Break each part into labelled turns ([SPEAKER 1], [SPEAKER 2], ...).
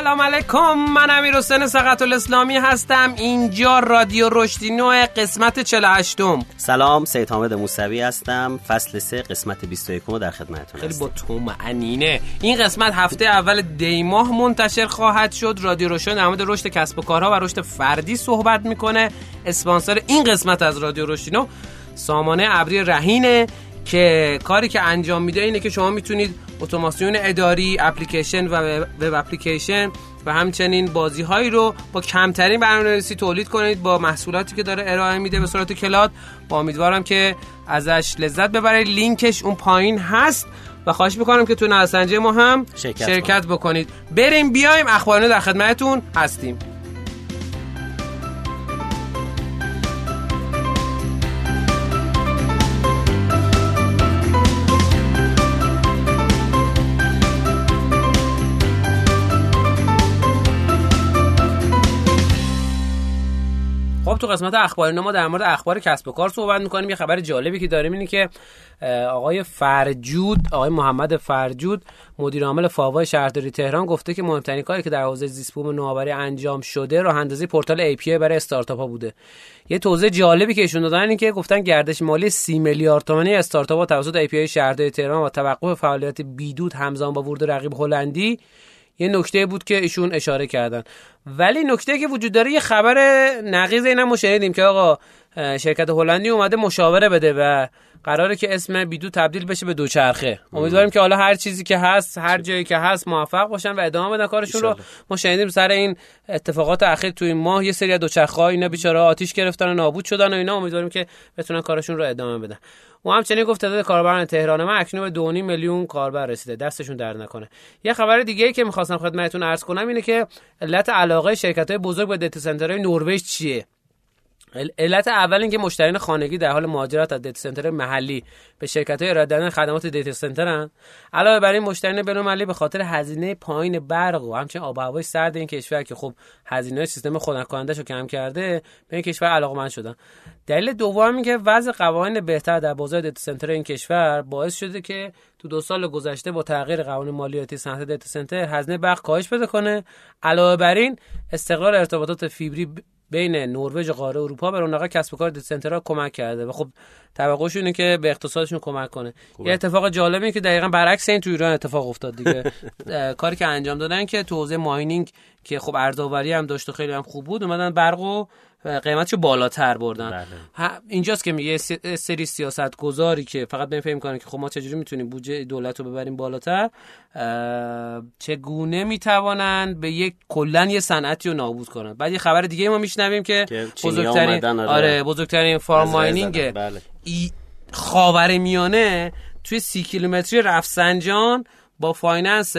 [SPEAKER 1] سلام علیکم من امیر حسین سقط الاسلامی هستم. اینجا رادیو رشدی نوع قسمت 48 م
[SPEAKER 2] سلام سید حامد موسوی هستم. فصل 3 قسمت 21 در خدمتتون
[SPEAKER 1] خیلی با تو معنینه این قسمت هفته اول دی ماه منتشر خواهد شد. رادیو روشن در مورد رشد کسب و کارها و رشد فردی صحبت می‌کنه. اسپانسر این قسمت از رادیو رشدی نو سامانه ابری رهینه که کاری که انجام میده اینه که شما می‌تونید اتوماسیون اداری اپلیکیشن و وب اپلیکیشن و همچنین بازی هایی رو با کمترین برنامه‌نویسی تولید کنید با محصولاتی که داره ارائه میده به صورت cloud با امیدوارم که ازش لذت ببرید. لینکش اون پایین هست و خواهش می‌کنم که تو نظرسنجی ما هم
[SPEAKER 2] شرکت,
[SPEAKER 1] شرکت بکنید. بریم بیایم اخبارانه در خدمتتون هستیم. قسمت اخبار ما در مورد اخبار کسب و کار صحبت می‌کنیم. یه خبر جالبی که داریم اینه که آقای فرجود آقای محمد فرجود مدیر عامل فاوا شهرداری تهران گفته که مهمترین کاری که در حوزه زیست بوم نوآوری انجام شده راه اندازی پورتال API برای استارتاپ ها بوده. یه توضیح جالبی که ایشون دادن این که گفتن گردش مالی 30 میلیارد تومانی استارتاپ ها توسط API شهرداری تهران و توقف فعالیت بیدود همزمان با ورود رقیب هلندی. یه نکته بود که ایشون اشاره کردن. ولی نکته که وجود داره یه خبر نقیض اینم شنیدیم که آقا شرکت هلندی اومده مشاوره بده و قراره که اسم بیدو تبدیل بشه به دوچرخه. امیدواریم که حالا هر چیزی که هست هر جایی که هست موفق باشن و ادامه بدن کارشون رو. ما شنیدیم سر این اتفاقات اخیر تو این ماه یه سری دوچرخه ها اینا بیچاره آتیش گرفتن و نابود شدن و اینا. امیدواریم که بتونن کارشون رو ادامه بدن. و همچنین گفت تعداد کاربران تهران ما اکنون به 2.5 میلیون کاربر رسیده. دستشون درد نکنه. یه خبر دیگه ای که می‌خواستم خدمتتون عرض کنم اینه که علت علاقه شرکت های بزرگ به data center های نروژ چیه؟ علت اول اینکه مشتریان خانگی در حال مهاجرت از data center محلی به شرکت های ارائه خدمات data center ن. علاوه بر این مشتریان بین‌المللی به خاطر هزینه پایین برق و همچنین آب و هوای سرد این کشور که خب هزینه سیستم خنک کم کرده به این کشور علاقمند شدن. دلیل دوم این که وضع قوانین بهتر در بازار data center این کشور باعث شده که تو دو سال گذشته با تغییر قوانین مالیاتی صنعت دیتا سنتر هزینه برق کاهش پیدا کنه. علاوه بر این استقرار ارتباطات فیبری بین نروژ و قاره اروپا به رونق کسب و کار سنترها کمک کرده و خب توقعش اینه که به اقتصادشون کمک کنه خوبه. یه اتفاق جالبی که دقیقا برعکس این تو ایران اتفاق افتاد دیگه کاری که انجام دادن که تو حوزه ماینینگ که خب ارزآوری هم داشت و خیلی هم خوب بود اومدن برقو قیمتشو بالاتر بردن بله. اینجاست که میگه سری سیاست گذاری که فقط بهم فکر کنه که خب ما چجوری می‌تونیم بودجه دولت رو ببریم بالاتر چگونه می‌توانن به یک کلا یه صنعتی رو نابود کنن بعد یه خبر دیگه ما میشنویم که, که بزرگترین آره. آره بزرگترین farm mining بله. خاور میانه توی سی کیلومتری رفسنجان با finance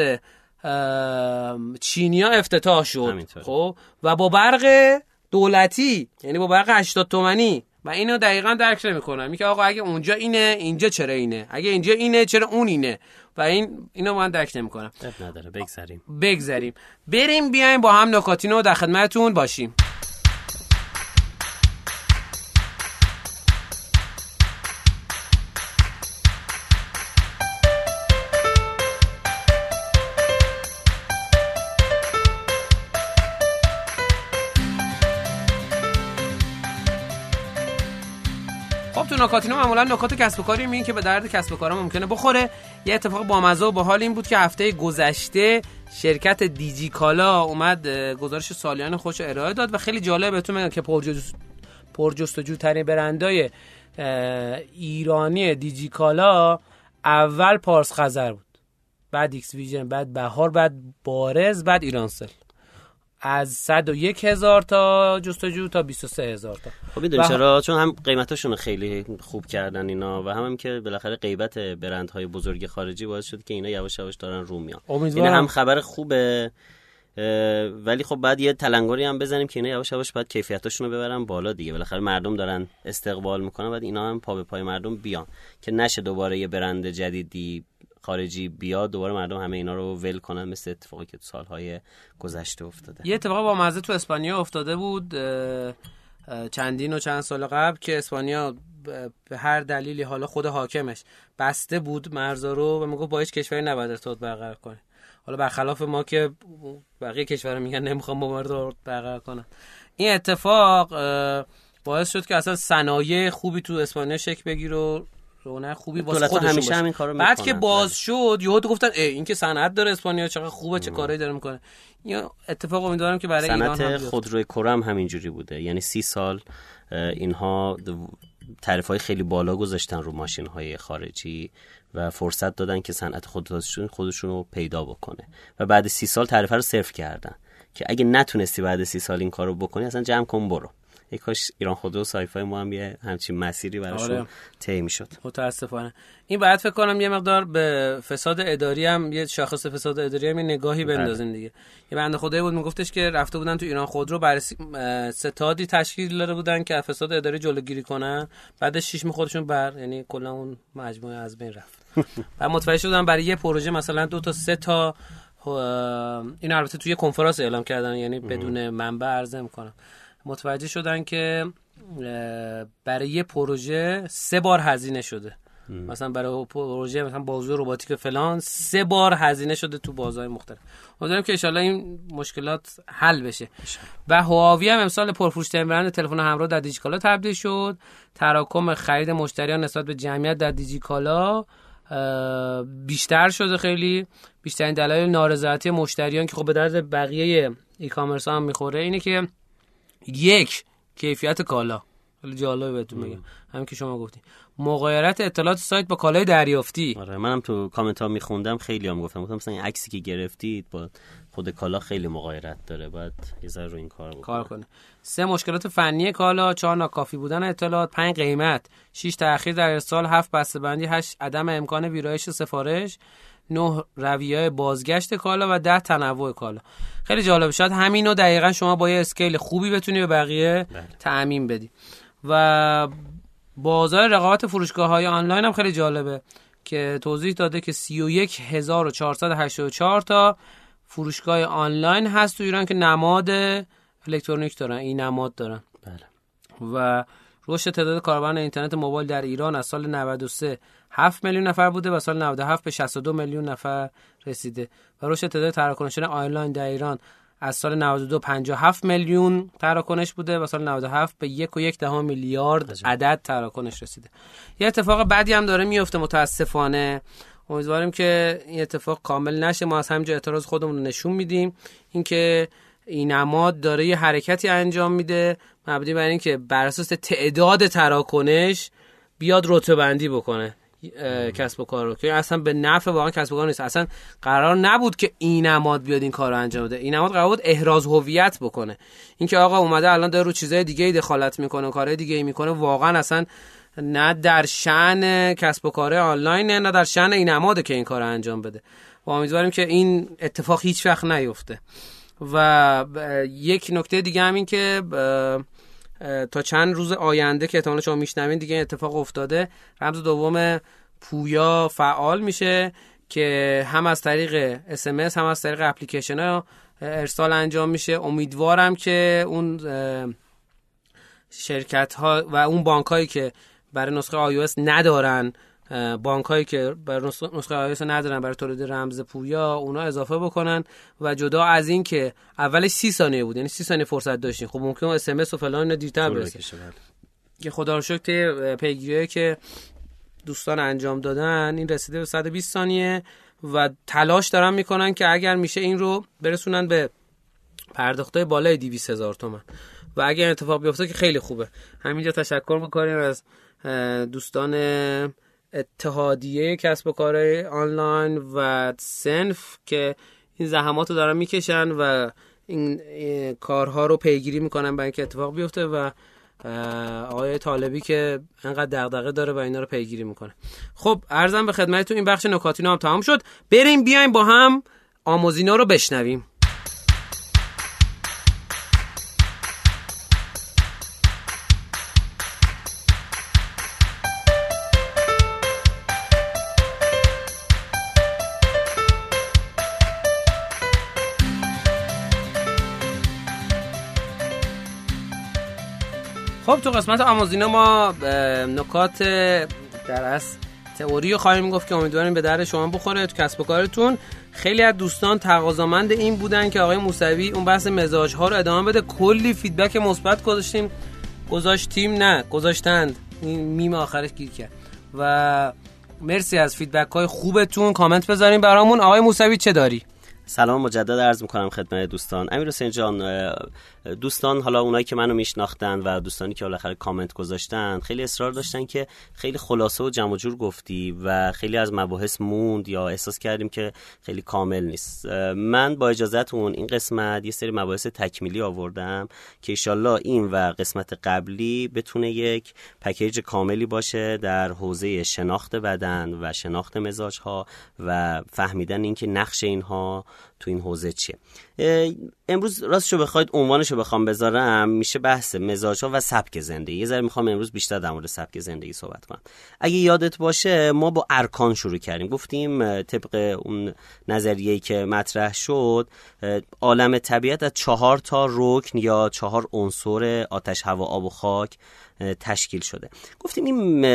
[SPEAKER 1] چینیا افتتاح شد خب و با برق دولتی یعنی با برق 80 تومانی و اینو دقیقا درک نمی‌کنم. میگه آقا اگه اونجا اینه اینجا چرا اینه؟ اگه اینجا اینه چرا اون اینه؟ و این اینو من درک نمی‌کنم.
[SPEAKER 2] نداره بگذریم.
[SPEAKER 1] بگذریم. بریم بیایم با هم نکاتینو در خدمتتون باشیم. نکاتینو معمولا نکات کسب و کاری این که به درد کسب و کارا ممکنه بخوره. یه اتفاق بامزه و باحال این بود که هفته گذشته شرکت دیجی کالا اومد گزارش سالیانه‌شو ارائه داد و خیلی جالب بهتون میگم که پرجست پرجستجو ترین برندای ایرانی دیجی کالا اول پارس خزر بود. بعد ایکس ویژن بعد بهار بعد بارز بعد ایرانسل از 101 هزار تا جستجو تا 23 هزار تا.
[SPEAKER 2] خب می‌دونی چرا؟ چون هم قیمتاشون خیلی خوب کردن اینا و هم, هم که بالاخره غیبت برندهای بزرگ خارجی باعث شد که اینا یواش یواش دارن رو میان. این هم خبر خوبه ولی خب بعد یه تلنگری هم بزنیم که اینا یواش یواش باید کیفیتاشون رو ببرن بالا دیگه. بالاخره مردم دارن استقبال می‌کنن بعد اینا هم پا به پای مردم بیان. که نشه دوباره یه برند جدیدی خارجی بیاد دوباره مردم همه اینا رو ول کنن مثل اتفاقی که سالهای گذشته افتاده.
[SPEAKER 1] یه اتفاق با مزه تو اسپانیا افتاده بود چندین و چند سال قبل که اسپانیا به هر دلیلی حالا خود حاکمش بسته بود مرزا رو و می‌گفت با هیچ کشوری نباید ارتباط برقرار کنه. حالا برخلاف ما که بقیه کشور میگن نمی‌خوام با مرزا برقرار کنم. این اتفاق باعث شد که اصلا صنایع خوبی تو اسپانیا شکل بگیره و رونق خوبی واسه خودشون همیشه همین کارو بعد که باز بله. شد یهو گفتن این که صنعت داره اسپانیا چقدر خوبه چه کاری داره می‌کنه. یا اتفاق امیدوارم که برای ایران
[SPEAKER 2] هم خودروی کرم همینجوری بوده. یعنی سی سال اینها تعریف های خیلی بالا گذاشتن رو ماشین های خارجی و فرصت دادن که صنعت خودشون خودشون رو پیدا بکنه. و بعد سی سال تعریف رو صرف کردن که اگه نتونستی بعد سی سال این کارو بکنی اصلا جمع کن برو. ای کاش ایران خودرو سایفای ما هم یه همچین مسیری براشون آره. طی می‌شد.
[SPEAKER 1] متاسفانه. این بعد فکر کنم یه مقدار به فساد اداری هم یه شاخص فساد اداری هم یه نگاهی بله. بندازین دیگه. یه بنده خدایی بود میگفتش که رفته بودن تو ایران خودرو بررسی ستادی تشکیل داده بودن که فساد اداری جلوگیری کنن. بعد شش خودشون بر یعنی کلا اون مجموعه از بین رفت. و متوجه شدن برای یه پروژه مثلا دو تا سه تا این البته توی کنفرانس اعلام کردن یعنی بدون منبع عرضه می‌کنم. متوجه شدن که برای یه پروژه سه بار هزینه شده. مثلا برای پروژه مثلا بازو رباتیک فلان سه بار هزینه شده تو بازار مختلف. امیدوارم که ان این مشکلات حل بشه. و هواوی هم امسال پرفروشترین برند تلفن همراه در دیجیکالا تبدیل شد. تراکم خرید مشتریان نسبت به جمعیت در دیجیکالا بیشتر شده خیلی. بیشترین دلایل نارضایتی مشتریان که خب به درد بقیه ای کامرس هم می‌خوره اینه که یک کیفیت کالا. خیلی جالبه بهتون میگم همین که شما گفتی مغایرت اطلاعات سایت با کالای دریافتی.
[SPEAKER 2] آره منم تو کامنت ها میخوندم خیلی هم گفتم. گفتم مثلا این عکسی که گرفتید با خود کالا خیلی مغایرت داره. باید یه ذره رو این کار بکنه
[SPEAKER 1] کار کنه. سه مشکلات فنی کالا چهار ناکافی بودن اطلاعات پنج قیمت. شش تاخیر در ارسال هفت بسته‌بندی هشت عدم امکان ویرایش سفارش. نه رویه بازگشت کالا و ده تنوع کالا. خیلی جالب شاید همینو دقیقا شما با یه اسکیل خوبی بتونی به بقیه بله. تعمین بدی. و بازار رقابت فروشگاه های آنلاین هم خیلی جالبه که توضیح داده که 31484 تا فروشگاه آنلاین هست تو ایران که نماد الکترونیک دارن. این نماد دارن.
[SPEAKER 2] بله.
[SPEAKER 1] و رشد تعداد کاربران اینترنت موبایل در ایران از سال 93 7 میلیون نفر بوده و سال 97 به 62 میلیون نفر رسیده و رشد تعداد تراکنش‌های آنلاین در ایران از سال 92 57 میلیون تراکنش بوده و سال 97 به یک و یک دهم میلیارد عدد تراکنش رسیده. یه اتفاق بعدی هم داره میفته متاسفانه. امیدواریم که این اتفاق کامل نشه. ما از همینجا اعتراض خودمون رو نشون میدیم. اینکه این نماد داره یه حرکتی انجام میده مبنی بر اینکه بر اساس تعداد تراکنش بیاد رتبه بندی بکنه کسب و کار رو. که اصلا به نفع واقعا کسب و کار نیست. اصلا قرار نبود که این نماد بیاد این کار رو انجام بده. این نماد قرار بود احراز هویت بکنه. اینکه آقا اومده الان داره رو چیزای دیگه ای دخالت می‌کنه کارهای دیگه ای می‌کنه واقعا اصلا نه در شن کسب و کار آنلاین نه در شن این نماده که این کار رو انجام بده. و امیدواریم که این اتفاق هیچ وقت نیفته. و یک نکته دیگه همین که تا چند روز آینده که احتمالا شما میشنوین دیگه اتفاق افتاده رمز دوم پویا فعال میشه که هم از طریق SMS هم از طریق اپلیکیشن ها ارسال انجام میشه. امیدوارم که اون شرکت ها و اون بانک هایی که برای نسخه iOS ندارن بانک هایی که برای نسخه iOS ندارن برای تولید رمز پویا اونا اضافه بکنن و جدا از این که اولش سی ثانیه بود یعنی سی ثانیه فرصت داشتین. خب ممکن اس ام و فلان دیرتر برسه. بله. که خدا رو شکر پیگیری که دوستان انجام دادن این رسیده به 120 ثانیه و تلاش دارن می‌کنن که اگر میشه این رو برسونن به پرداخته بالای 200 هزار تومن. و اگر اتفاق بیفته که خیلی خوبه. همینجا تشکر می‌کنیم از دوستان اتحادیه کسب و کار آنلاین و سنف که این زحمات رو دارن می‌کشن و این کارها رو پیگیری می‌کنن برای اینکه اتفاق بیفته و آقای طالبی که انقدر دغدغه داره و اینا رو پیگیری می‌کنه. خب ارزم به خدمتتون این بخش نکاتینا هم تمام شد. بریم بیایم با هم آموزینا رو بشنویم. قسمت آموزینا ما نکات در از تئوری خواهیم گفت که امیدواریم به در شما بخوره. تو کسب و کارتون خیلی از دوستان تقاضامند این بودن که آقای موسوی اون بحث مزاج ها رو ادامه بده. کلی feedback مثبت گذاشتیم. گذاشتیم نه گذاشتند. این میم آخرش گیر کرد. و مرسی از feedback های خوبتون. کامنت بذارین برامون. آقای موسوی چه داری؟
[SPEAKER 2] سلام مجدد عرض می‌کنم خدمت دوستان. امیر حسین جان دوستان حالا اونایی که منو میشناختن و دوستانی که بالاخره کامنت گذاشتن خیلی اصرار داشتن که خیلی خلاصه و جمع جور گفتی و خیلی از مباحث موند یا احساس کردیم که خیلی کامل نیست. من با اجازهتون این قسمت یه سری مباحث تکمیلی آوردم که ایشالله این و قسمت قبلی بتونه یک پکیج کاملی باشه در حوزه شناخت بدن و شناخت مزاج ها و فهمیدن اینکه نقش اینها تو این حوزه چیه. امروز راستشو بخواید عنوانشو بخوام بذارم. میشه بحث مزاج و سبک زندگی. یه ذره می‌خوام امروز بیشتر در مورد سبک زندگی صحبت کنم. اگه یادت باشه ما با ارکان شروع کردیم. گفتیم طبق اون نظریه‌ای که مطرح شد عالم طبیعت از چهار تا رکن یا چهار عنصر آتش هوا آب و خاک تشکیل شده. گفتیم این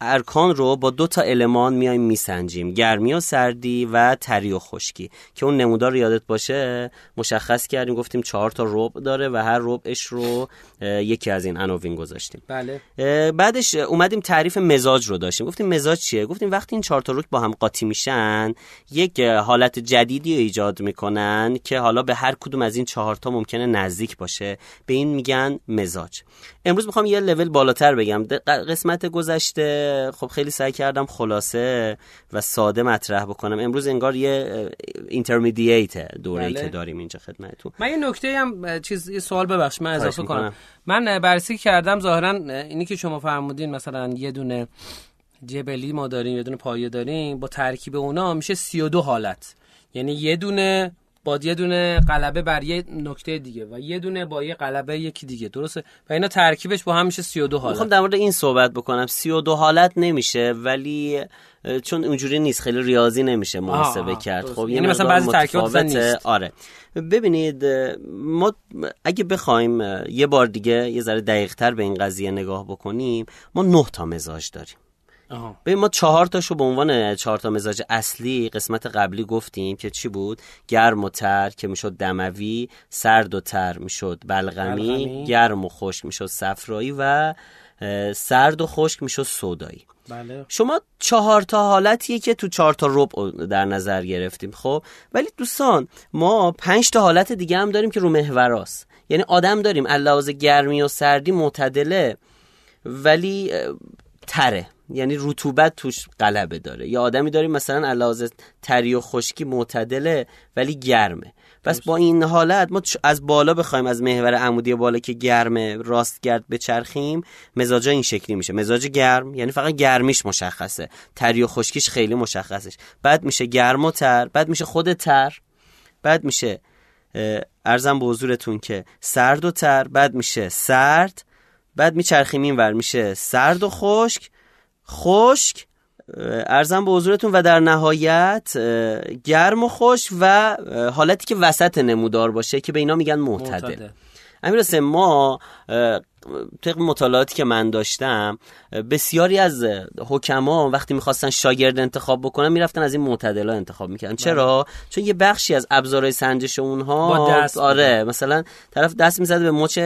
[SPEAKER 2] ارکان رو با دو تا المان میایم میسنجیم گرمی و سردی و تری و خشکی که اون نمودار رو یادت باشه؟ مشخص کردیم گفتیم چهار تا ربع داره و هر ربعش رو یکی از این عناوین گذاشتیم.
[SPEAKER 1] بله.
[SPEAKER 2] بعدش اومدیم تعریف مزاج رو داشتیم. گفتیم مزاج چیه؟ گفتیم وقتی این چهار تا رک با هم قاطی میشن یک حالت جدیدی رو ایجاد می‌کنن که حالا به هر کدوم از این چهار تا ممکنه نزدیک باشه. به این میگن مزاج. امروز می‌خوام یه لول بالاتر بگم. قسمت گذشته خب خیلی سعی کردم خلاصه و ساده مطرح بکنم. امروز انگار یه اینترمدییت دوره بله. که داریم اینجا خدمتتون.
[SPEAKER 1] من یه نکته هم چیز یه سوال ببخش من اضافه کنم. من بررسی کردم ظاهرا اینی که شما فرمودین مثلا یه دونه جبلی ما داریم یه دونه پایه داریم با ترکیب اونا میشه 32 حالت. یعنی یه دونه با یه دونه قلبه بر یه نکته دیگه و یه دونه با یه قلبه یکی دیگه درسته؟ و اینا ترکیبش با هم میشه 32 حالت.
[SPEAKER 2] می‌خوام در مورد این صحبت بکنم. 32 حالت نمیشه ولی چون اونجوری نیست خیلی ریاضی نمیشه محاسبه کرد. خب
[SPEAKER 1] یعنی مثلا بعضی ترکیبات نیست.
[SPEAKER 2] آره. ببینید ما اگه بخوایم یه بار دیگه یه ذره دقیق تر به این قضیه نگاه بکنیم ما نه تا مزاج داریم. به ما چهار تاشو به عنوان چهار تا مزاج اصلی قسمت قبلی گفتیم که چی بود؟ گرم و تر که می‌شد دموی سرد و تر می‌شد بلغمی, گرم و خشک می‌شد صفرایی و سرد و خشک می‌شد سودایی.
[SPEAKER 1] بله.
[SPEAKER 2] شما چهار تا حالتیه که تو چهار تا ربع در نظر گرفتیم خب؟ ولی دوستان ما پنج تا حالت دیگه هم داریم که رو محوراست. یعنی آدم داریم علاوه گرمی و سردی معتدله ولی تره. یعنی رطوبت توش غلبه داره. یا آدمی داریم مثلا علاوه تری و خشکی معتدله ولی گرمه. پس با این حالت ما از بالا بخوایم از محور عمودی بالا که گرمه راست گرد بچرخیم مزاجا این شکلی میشه. مزاج گرم یعنی فقط گرمیش مشخصه. تری و خشکیش خیلی مشخصش. بعد میشه گرم و تر بعد میشه خود تر بعد میشه ارزم به حضورتون که سرد و تر بعد میشه سرد بعد میچرخیم این ور میشه سرد و خشک خشک ارزم به حضورتون و در نهایت گرم و خوش و حالتی که وسط نمودار باشه که به اینا میگن معتدل امیر ما طبق مطالعاتی که من داشتم بسیاری از حکما وقتی می‌خواستن شاگرد انتخاب بکنن می‌رفتن از این معتدلا انتخاب می‌کردن. چرا؟ بله. چون یه بخشی از ابزارهای سنجش اونها
[SPEAKER 1] دست
[SPEAKER 2] آره مثلا طرف دست می‌زده به مچ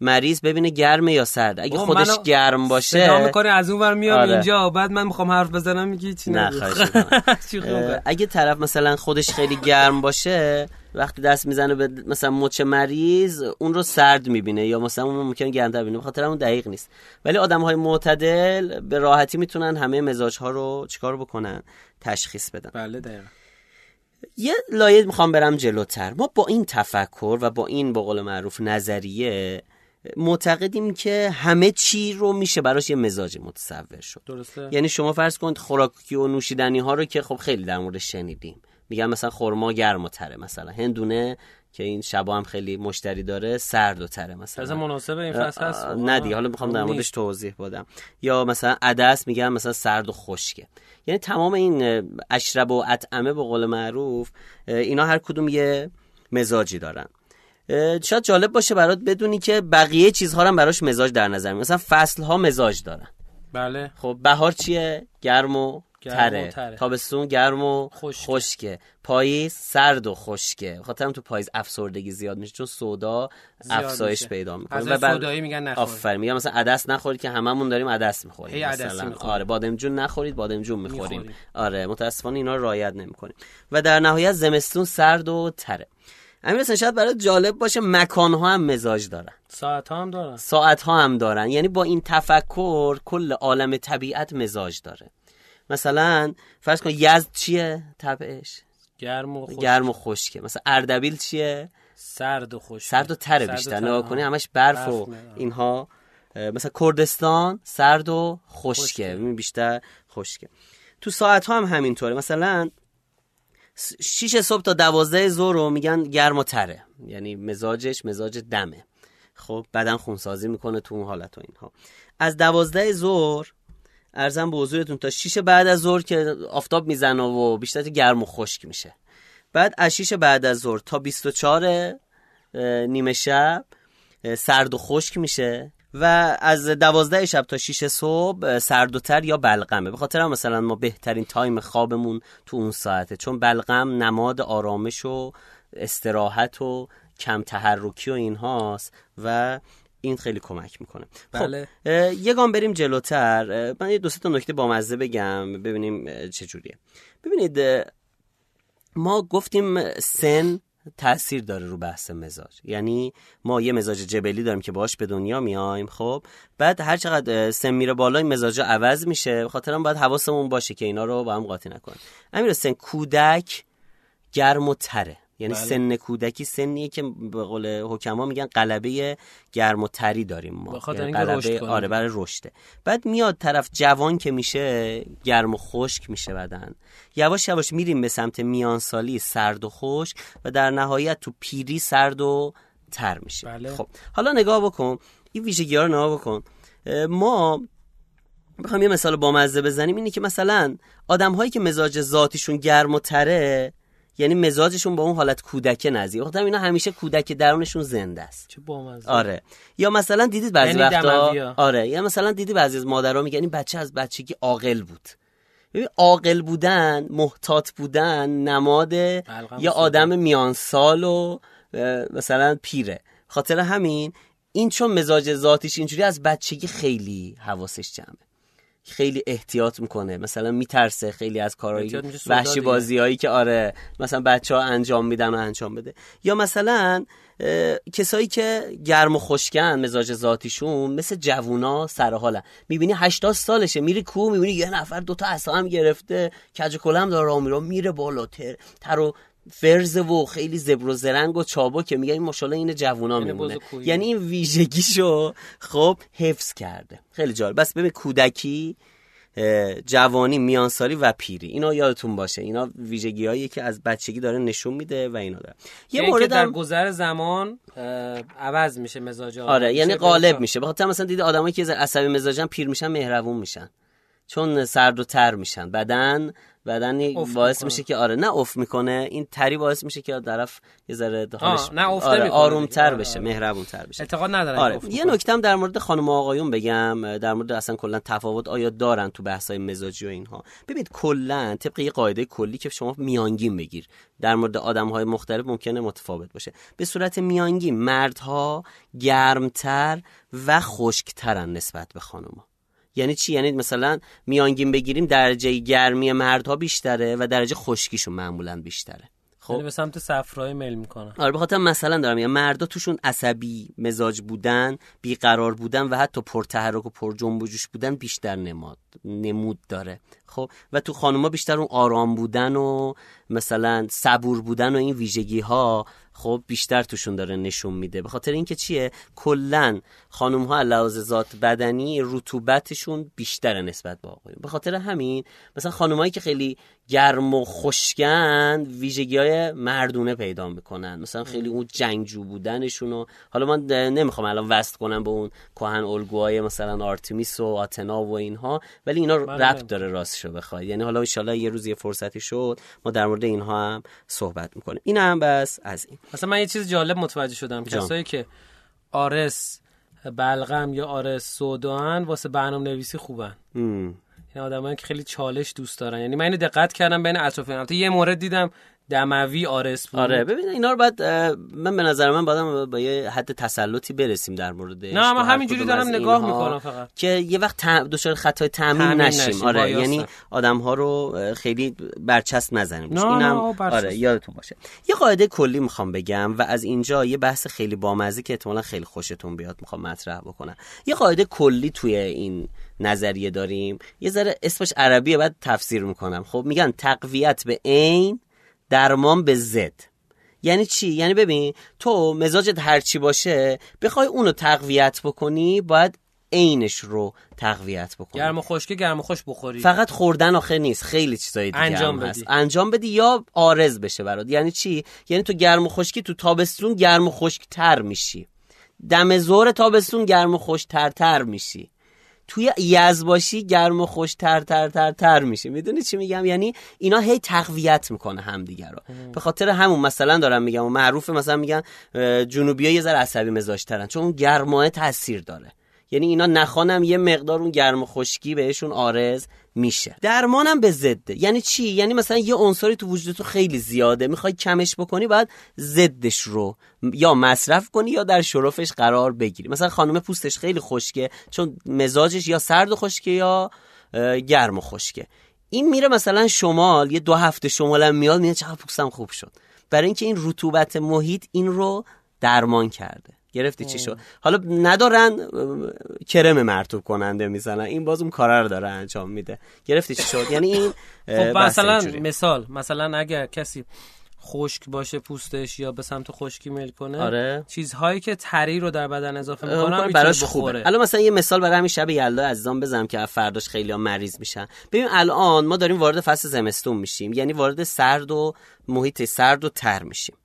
[SPEAKER 2] مریض ببینه گرمه یا سرد. اگه خودش گرم باشه
[SPEAKER 1] می‌کنه از اون ور میام آره. اینجا. بعد من می‌خوام حرف بزنم میگی چی
[SPEAKER 2] نه اگه طرف مثلا خودش خیلی گرم باشه وقتی دست می‌زنه به مثلا مچ مریض اون رو سرد می‌بینه یا مثلا اون ممکنه گرمتر ببینه. بخاطر اون دقیق نیست. ولی آدم های معتدل به راحتی می‌تونن همه مزاج ها رو چیکار بکنن؟ تشخیص بدن.
[SPEAKER 1] بله دقیقا.
[SPEAKER 2] یه لایه می‌خوام برم جلوتر. ما با این تفکر و با این به قول معروف نظریه معتقدیم که همه چی رو میشه براش یه مزاج متصور شد.
[SPEAKER 1] درسته.
[SPEAKER 2] یعنی شما فرض کنید خوراکی و نوشیدنی ها رو که خب خیلی در مورد شنیدیم. میگن مثلا خرما گرم و تره مثلا. هندونه که این شبا هم خیلی مشتری داره سرد و تره مثلا.
[SPEAKER 1] مناسب این فصل هست؟
[SPEAKER 2] نه دیگه حالا می‌خوام در موردش توضیح بدم. یا مثلا عدس میگن مثلا سرد و خشکه. یعنی تمام این اشرب و اطعمه به قول معروف اینا هر کدوم یه مزاجی دارن. شاید جالب باشه برات بدونی که بقیه چیزها هم براش مزاج در نظر مثلا فصل ها مزاج دارن.
[SPEAKER 1] بله.
[SPEAKER 2] خب بهار چیه؟ گرم و تره. تابستون گرم و خشکه. خشکه. پاییز سرد و خشکه. خاطرم تو پاییز افسردگی زیاد میشه چون سودا افزایش پیدا می‌کنه.
[SPEAKER 1] و بعد سودایی میگن نخورید
[SPEAKER 2] آفرین. میگن مثلا عدس نخورید که هممون داریم عدس می‌خوریم. مثلا. آره بادمجون نخورید بادمجون می‌خوریم. می‌خوریم. آره متاسفانه اینا رعایت نمی‌کنیم. و در نهایت زمستون سرد و تره. امیر شاید برای جالب باشه مکان ها هم مزاج دارن.
[SPEAKER 1] ساعت ها هم دارن.
[SPEAKER 2] ساعت ها هم دارن. یعنی با این تفکر کل عالم طبیعت مزاج داره. مثلا فرض کن یزد چیه طبعش؟
[SPEAKER 1] گرم و خشک.
[SPEAKER 2] گرم و خشکه. مثلا اردبیل چیه؟
[SPEAKER 1] سرد و خشک.
[SPEAKER 2] سرد و تره بیشتر. نگاه کنی همش برف و اینها. مثلا کردستان سرد و خشکه. بیشتر خشکه. تو ساعت ها هم همینطوره. مثلا شیش صبح تا دوازده ظهر رو میگن گرم و تره. یعنی مزاجش مزاج دمه. خب بدن خونسازی می‌کنه تو اون حالت و اینها. از دوازده ظهر ارزم به حضورتون تا شیش بعد از ظهر که آفتاب می‌زنه و بیشتر گرم و خشک میشه. بعد از شیش بعد از ظهر تا 24 نیمه شب سرد و خشک میشه و از دوازده شب تا 6 صبح سرد و تر یا بلغمه. به خاطر مثلا ما بهترین تایم خوابمون تو اون ساعته. چون بلغم نماد آرامش و استراحت و کم تحرکی و اینهاست و این خیلی کمک می‌کنه. خب، بله. خب یه گام بریم جلوتر. من یه دو تا نکته بامزه بگم ببینیم چه جوریه. ببینید ما گفتیم سن تاثیر داره رو بحث مزاج. یعنی ما یه مزاج جبلی داریم که باش به دنیا میایم خب. بعد هر چقدر سن میره بالا این مزاج عوض میشه. خاطرم باید حواسمون باشه که اینا رو با هم قاطی نکنیم. امیر سن کودک گرم و تره. یعنی بله. سن کودکی سنیه که به قول حکما میگن قلبه گرم و تری داریم ما.
[SPEAKER 1] یعنی قلبه
[SPEAKER 2] آره برای رشده. بعد میاد طرف جوان که میشه گرم و خشک میشه بدن. یواش یواش میریم به سمت میانسالی سرد و خشک و در نهایت تو پیری سرد و تر میشه.
[SPEAKER 1] بله.
[SPEAKER 2] خب حالا نگاه بکن. این ویژگی ها رو نگاه بکن. ما می‌خوام یه مثال بامزه بزنیم. اینه که مثلا آدم هایی که مزاج ذاتیشون گرم و تره یعنی مزاجشون با اون حالت کودک نزدیک. خاطر اینا همیشه کودک درونشون زنده است.
[SPEAKER 1] چه بامزه.
[SPEAKER 2] آره. یا مثلا دیدید بعضی یعنی وقتا آره. یا مثلا دیدی بعضی از مادرها میگن این بچه از بچگی عاقل بود. ببین عاقل بودن محتاط بودن نماد یا آدم میان سال و مثلا پیره. خاطر همین این چون مزاج ذاتیش اینجوری از بچگی خیلی حواسش جمعه. خیلی احتیاط می‌کنه. مثلا میترسه خیلی از کارهایی وحشی بازی هایی که آره مثلا بچه ها انجام میدن و انجام بده. یا مثلا کسایی که گرم و خشکن مزاج ذاتیشون مثل جوونا سر حالن. می‌بینی 80 سالشه میری کو می‌بینی یه نفر دوتا عصا هم گرفته کج کلم داره راه میره میره بالاتر تر و فرز و خیلی زبر و زرنگ و چابو که میگه این ماشاءالله این جوونا میمونه. یعنی این ویژگیشو خب حفظ کرده. خیلی جالب. بس ببین کودکی جوانی میانسالی و پیری. اینا یادتون باشه. اینا ویژگی هایی که از بچگی داره نشون میده و اینا داره.
[SPEAKER 1] یه یعنی مورد در گذر زمان عوض میشه مزاج
[SPEAKER 2] آره یعنی غالب میشه. بخاطر مثلا دیده آدمایی که عصبی مزاجن پیر میشن مهربون میشن. چون سرد و تر میشن. بدن بدن باعث میشه که آره نه اوف می‌کنه این تری باعث میشه که طرف یه ذره
[SPEAKER 1] حالش نه
[SPEAKER 2] آره آرومتر آره، بشه آره. مهربونتر بشه.
[SPEAKER 1] اعتقاد ندارم
[SPEAKER 2] آره. یه نکته هم در مورد خانم آقایون بگم در مورد اصلا کلا تفاوت آیا دارن تو بحث های مزاجی و اینها. ببینید کلا طبق یه قاعده کلی که شما میانگین بگیر. در مورد آدم های مختلف ممکنه متفاوت باشه. به صورت میانگین مردها گرمتر و خشکترن نسبت به خانم‌ها یعنی چی؟ یعنی مثلا میانگین بگیریم درجه گرمی مردها بیشتره و درجه خشکیشون معمولا بیشتره.
[SPEAKER 1] خب؟ به سمت صفرای میل می‌کنن.
[SPEAKER 2] آره به خاطر مثلا دارم میگم مردا توشون عصبی مزاج بودن بیقرار بودن و حتی پرتحرک و پر جنب و جوش بودن بیشتر نماد نمود داره. خب؟ و تو خانوما بیشتر اون آرام بودن و مثلا صبور بودن و این ویژگی ها خب بیشتر توشون داره نشون میده. به خاطر اینکه چیه؟ کلا خانم ها لحاظ ذات بدنی رطوبتشون بیشتره نسبت به آقایون. به خاطر همین مثلا خانمایی که خیلی گرم و خشکن ویژگی های مردونه پیدا می‌کنن. مثلا خیلی اون جنگجو بودنشون و حالا من نمی‌خوام الان وست کنم به اون کهن الگوهای مثلا آرتمیس و آتنا و اینها ولی اینا بله. ربط داره راستشو بخواد یعنی حالا ان یه روز یه فرصتی شد ما در مورد اینها هم صحبت می‌کنیم. این هم بس از این.
[SPEAKER 1] مثلا من یه چیز جالب متوجه شدم. کسایی که آرس بلغم یا آرس سودان واسه برنامه نویسی خوبن این آدمایی که خیلی چالش دوست دارن. یعنی من اینو دقت کردم بین اطرافیانم یه مورد دیدم دموی آرس بود.
[SPEAKER 2] آره ببین اینا رو بعد من به نظر من بعدم با یه حد تسلطی برسیم در مورد
[SPEAKER 1] نه من همینجوری دارم نگاه می‌کنم فقط.
[SPEAKER 2] که یه وقت تم... دچار خطای تعمیم نشیم. نشیم آره یعنی آدم ها رو خیلی برچسب نزنیم.
[SPEAKER 1] اینم
[SPEAKER 2] آره یادتون باشه. یه قاعده کلی می‌خوام بگم و از اینجا یه بحث خیلی بامزه که احتمالا خیلی خوشتون بیاد می‌خوام مطرح بکنم. یه قاعده کلی توی این نظریه داریم. یه ذره اسمش عربیه بعد تفسیر می‌کنم. خب میگن تقویت به عین درمان به زد یعنی چی؟ یعنی ببین تو مزاجت هرچی باشه بخوای اونو تقویت بکنی باید عینش رو تقویت بکنی.
[SPEAKER 1] گرم و خشک گرم و خوش بخوری.
[SPEAKER 2] فقط خوردن آخه نیست خیلی چیزای دیگه
[SPEAKER 1] انجام
[SPEAKER 2] بدی. هست. انجام بدی یا آرز بشه برات. یعنی چی؟ یعنی تو گرم و خشکی تو تابستون گرم و خشک تر میشی. دم زور تابستون گرم و خوش تر تر میشی. توی یز باشی گرم و خوش تر تر تر تر میشه. می‌دونی چی میگم؟ یعنی اینا هی تقویت می‌کنه همدیگه رو. به خاطر همون مثلا دارم میگم و معروفه مثلا میگن جنوبی ها یه ذره عصبی مزاج ترن چون اون گرماه تاثیر داره. یعنی اینا نخوانم یه مقدار اون گرم و خشکی بهشون آرز میشه. درمانم به ضده. یعنی چی؟ یعنی مثلا یه عنصری تو وجود تو خیلی زیاده. می‌خوای کمش بکنی باید ضدش رو یا مصرف کنی یا در شرفش قرار بگیری. مثلا خانم پوستش خیلی خشکه چون مزاجش یا سرد و خشکه یا گرم و خشکه. این میره مثلا شمال یه دو هفته شمالم میاد میاد چقدر پوستم خوب شد. برای اینکه این رطوبت محیط این رو درمان کرده. گرفتی چی شد؟ حالا ندارن کرم مرتوب کننده می‌زنن. این باز اون کارا رو داره انجام میده. گرفتی چی شد؟ یعنی این
[SPEAKER 1] خب مثلا مثال مثلا اگر کسی خشک باشه پوستش یا به سمت خشکی میل کنه
[SPEAKER 2] آره.
[SPEAKER 1] چیزهایی که تری رو در بدن اضافه می‌کنن
[SPEAKER 2] براش خوبه. الان مثلا یه مثال برای همین شب یلدا عزیزان بزنم که فرداش خیلی ها مریض میشن. ببین الان ما داریم وارد فصل زمستون میشیم. یعنی وارد سرد و محیط سرد و تر میشیم.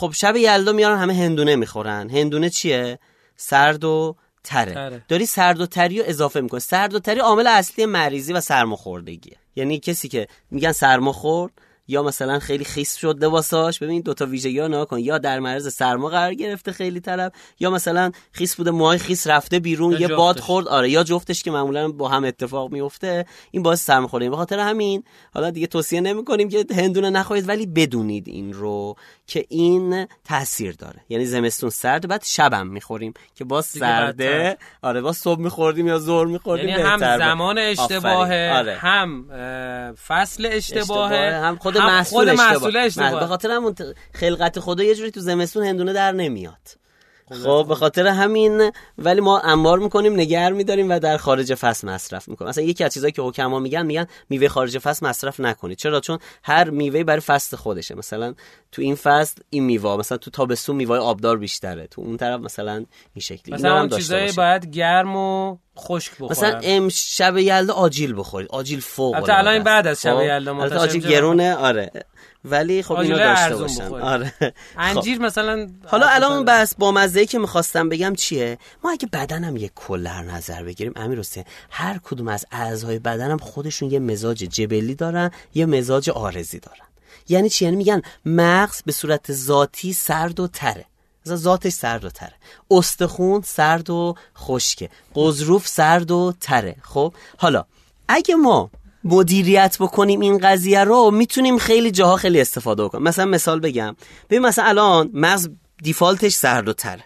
[SPEAKER 2] خب شب یلدا میارن همه هندونه می‌خورن. هندونه چیه؟ سرد و تره, داری سرد و تری رو اضافه می‌کنی. سرد و تری عامل اصلی مریضی و سرماخوردگیه. یعنی کسی که میگن سرماخورد یا مثلا خیلی خیس شد لباساش ببین دو تا ویژگی ها کن. یا در معرض سرما قرار گرفته خیلی طرف یا مثلا خیس بوده موهای خیس رفته بیرون یه باد خورد آره یا جفتش که معمولا با هم اتفاق میفته این باعث سرما خورده به خاطر همین حالا دیگه توصیه نمی‌کنیم که هندونه نخورید ولی بدونید این رو که این تاثیر داره. یعنی زمستون سرد بعد شبم می‌خوریم که با سرده آره با صبح میخوردیم یا ظهر میخوردیم
[SPEAKER 1] یعنی هم زمان اشتباهه آره. هم فصل اشتباهه,
[SPEAKER 2] هم خود محصول اشتباه. به خاطر همون خلقت خدا یه جوری تو زمستون هندونه در نمیاد. خب به خاطر همین ولی ما انبار می‌کنیم نگر میداریم و در خارج فصل مصرف می‌کنیم. مثلا یکی از چیزایی که حکما میگن میگن میوه خارج فصل مصرف نکنید. چرا؟ چون هر میوه برای فصل خودشه. مثلا تو این فصل این میوه مثلا تو تابستون میوه آبدار بیشتره. تو اون طرف مثلا این شکلی.
[SPEAKER 1] مثلا اون چیزایی باید گرم و خشک بخورن.
[SPEAKER 2] مثلا امشب یلدا آجیل بخورید. آجیل فوق البته
[SPEAKER 1] الان بعد از شب خب؟ یلدا
[SPEAKER 2] آجیل گرونه آره. ولی خب اینو داشته باشن آره.
[SPEAKER 1] انجیر خب. مثلا
[SPEAKER 2] حالا الان بس با مزه که می‌خواستم بگم چیه؟ ما اگه بدنم یه کلر نظر بگیریم امیر حسین هر کدوم از اعضای بدنم خودشون یه مزاج جبلی دارن یه مزاج آرزی دارن. یعنی چی؟ یعنی میگن مغز به صورت ذاتی سرد و تره. ذاتش سرد و تره. استخون سرد و خشکه. قضروف سرد و تره. خب؟ حالا اگه ما مدیریت بکنیم این قضیه رو می‌تونیم خیلی جاها خیلی استفاده کنیم مثلا مثال بگم. ببین مثلا الان مغز دیفالتش سرد و تره.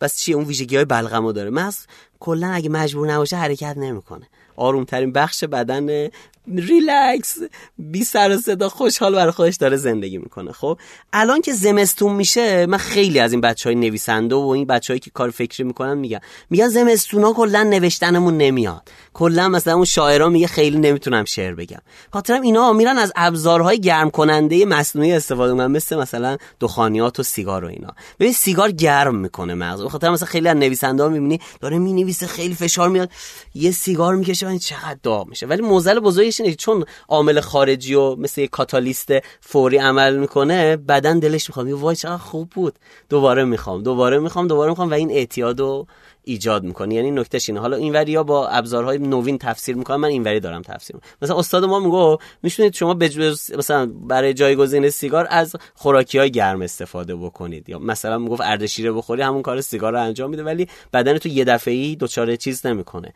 [SPEAKER 2] بس چی؟ اون ویژگی های بلغمو داره. مغز کلا اگه مجبور نباشه حرکت نمی‌کنه. آرومترین بخش بدن. ریلکس بی سر و صدا خوشحال برای خودش داره زندگی می‌کنه. خب الان که زمستون میشه من خیلی از این بچه های نویسنده و این بچههایی که کار فکری می‌کنن میگن. میگن زمستون ها کلا نوشتنمون نمیاد. کلا مثلا اون شاعرها میگه خیلی نمی‌تونم شعر بگم. خاطرم اینا میرن از ابزارهای گرم کننده مصنوعی استفاده می‌کنن مثل مثلا دخانیات و سیگار و اینا. ببین سیگار گرم می‌کنه مغز. خاطر مثلا خیلی از نویسنده ها می‌بینی داره می‌نویسه خیلی فشار میاد یه سیگار می‌کشه این چقدر داغ میشه. ولی موزل بزرگش اینه چون عامل خارجی و مثل یه کاتالیست فوری عمل می‌کنه بدن دلش می‌خواد. وای چقدر خوب بود. دوباره می‌خوام دوباره می‌خوام دوباره می‌خوام. و این اعتیاد و ایجاد می‌کنه یعنی نکتهش اینه. حالا اینوری ها با ابزارهای نوین تفسیر می‌کنن من اینوری دارم تفسیر می‌کنم. مثلا استاد ما میگه میشونید شما بجز مثلا برای جایگزین سیگار از خوراکی های گرم استفاده بکنید. یا مثلا می‌گفت اردشیره بخوری همون کار سیگار رو انجام میده ولی بدن تو یه دفعه‌ای دچار چیز نمی‌کنه.